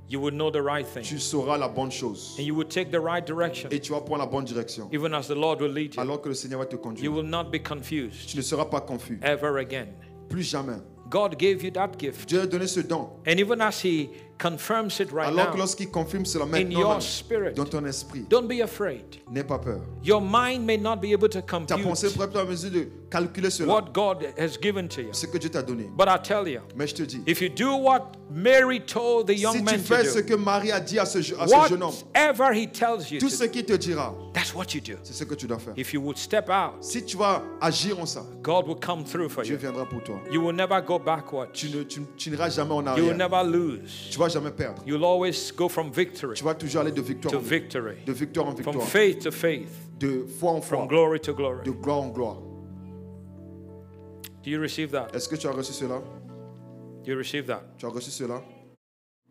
you will know the right thing. tu sauras la bonne chose. And you will take the right direction, Et tu vas prendre la bonne direction. even as the Lord will lead you. Alors que le Seigneur va te You conduire. will not be confused Tu ne seras pas confus. ever again. Plus jamais. God gave you that gift. Dieu a donné ce don. And even as He confirms it right Alors que now, lorsqu'il confirme cela in maintenant your dans- spirit, dans ton esprit, don't be afraid. n'aie pas peur. Your mind may not be able to Ta pensée compute pourrait être en mesure de calculer cela, what God has given to you. ce que Dieu t'a donné. But I tell you, Mais je te dis, if you do what Mary told the si young tu man fais ce to do, que Marie a dit à ce, je- à ce jeune homme, whatever he tells you tout to ce qu'il te dira, that's what you do. c'est ce que tu dois faire. If you would step out, Si tu vas agir en ça, God will come through for Dieu you. viendra pour toi. You will never go backwards. Tu ne- tu- tu n'iras jamais en You will arrière. never lose. Tu vas jamais perdre. You'll always go from victory Tu vas toujours aller de victoire to en victory, de victoire en from faith to faith, de foi en from glory to glory. de gloire en gloire. Do you receive that? Est-ce que tu as reçu cela Do you receive that? Tu as reçu cela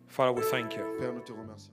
Father, we thank you. Père, nous te remercions.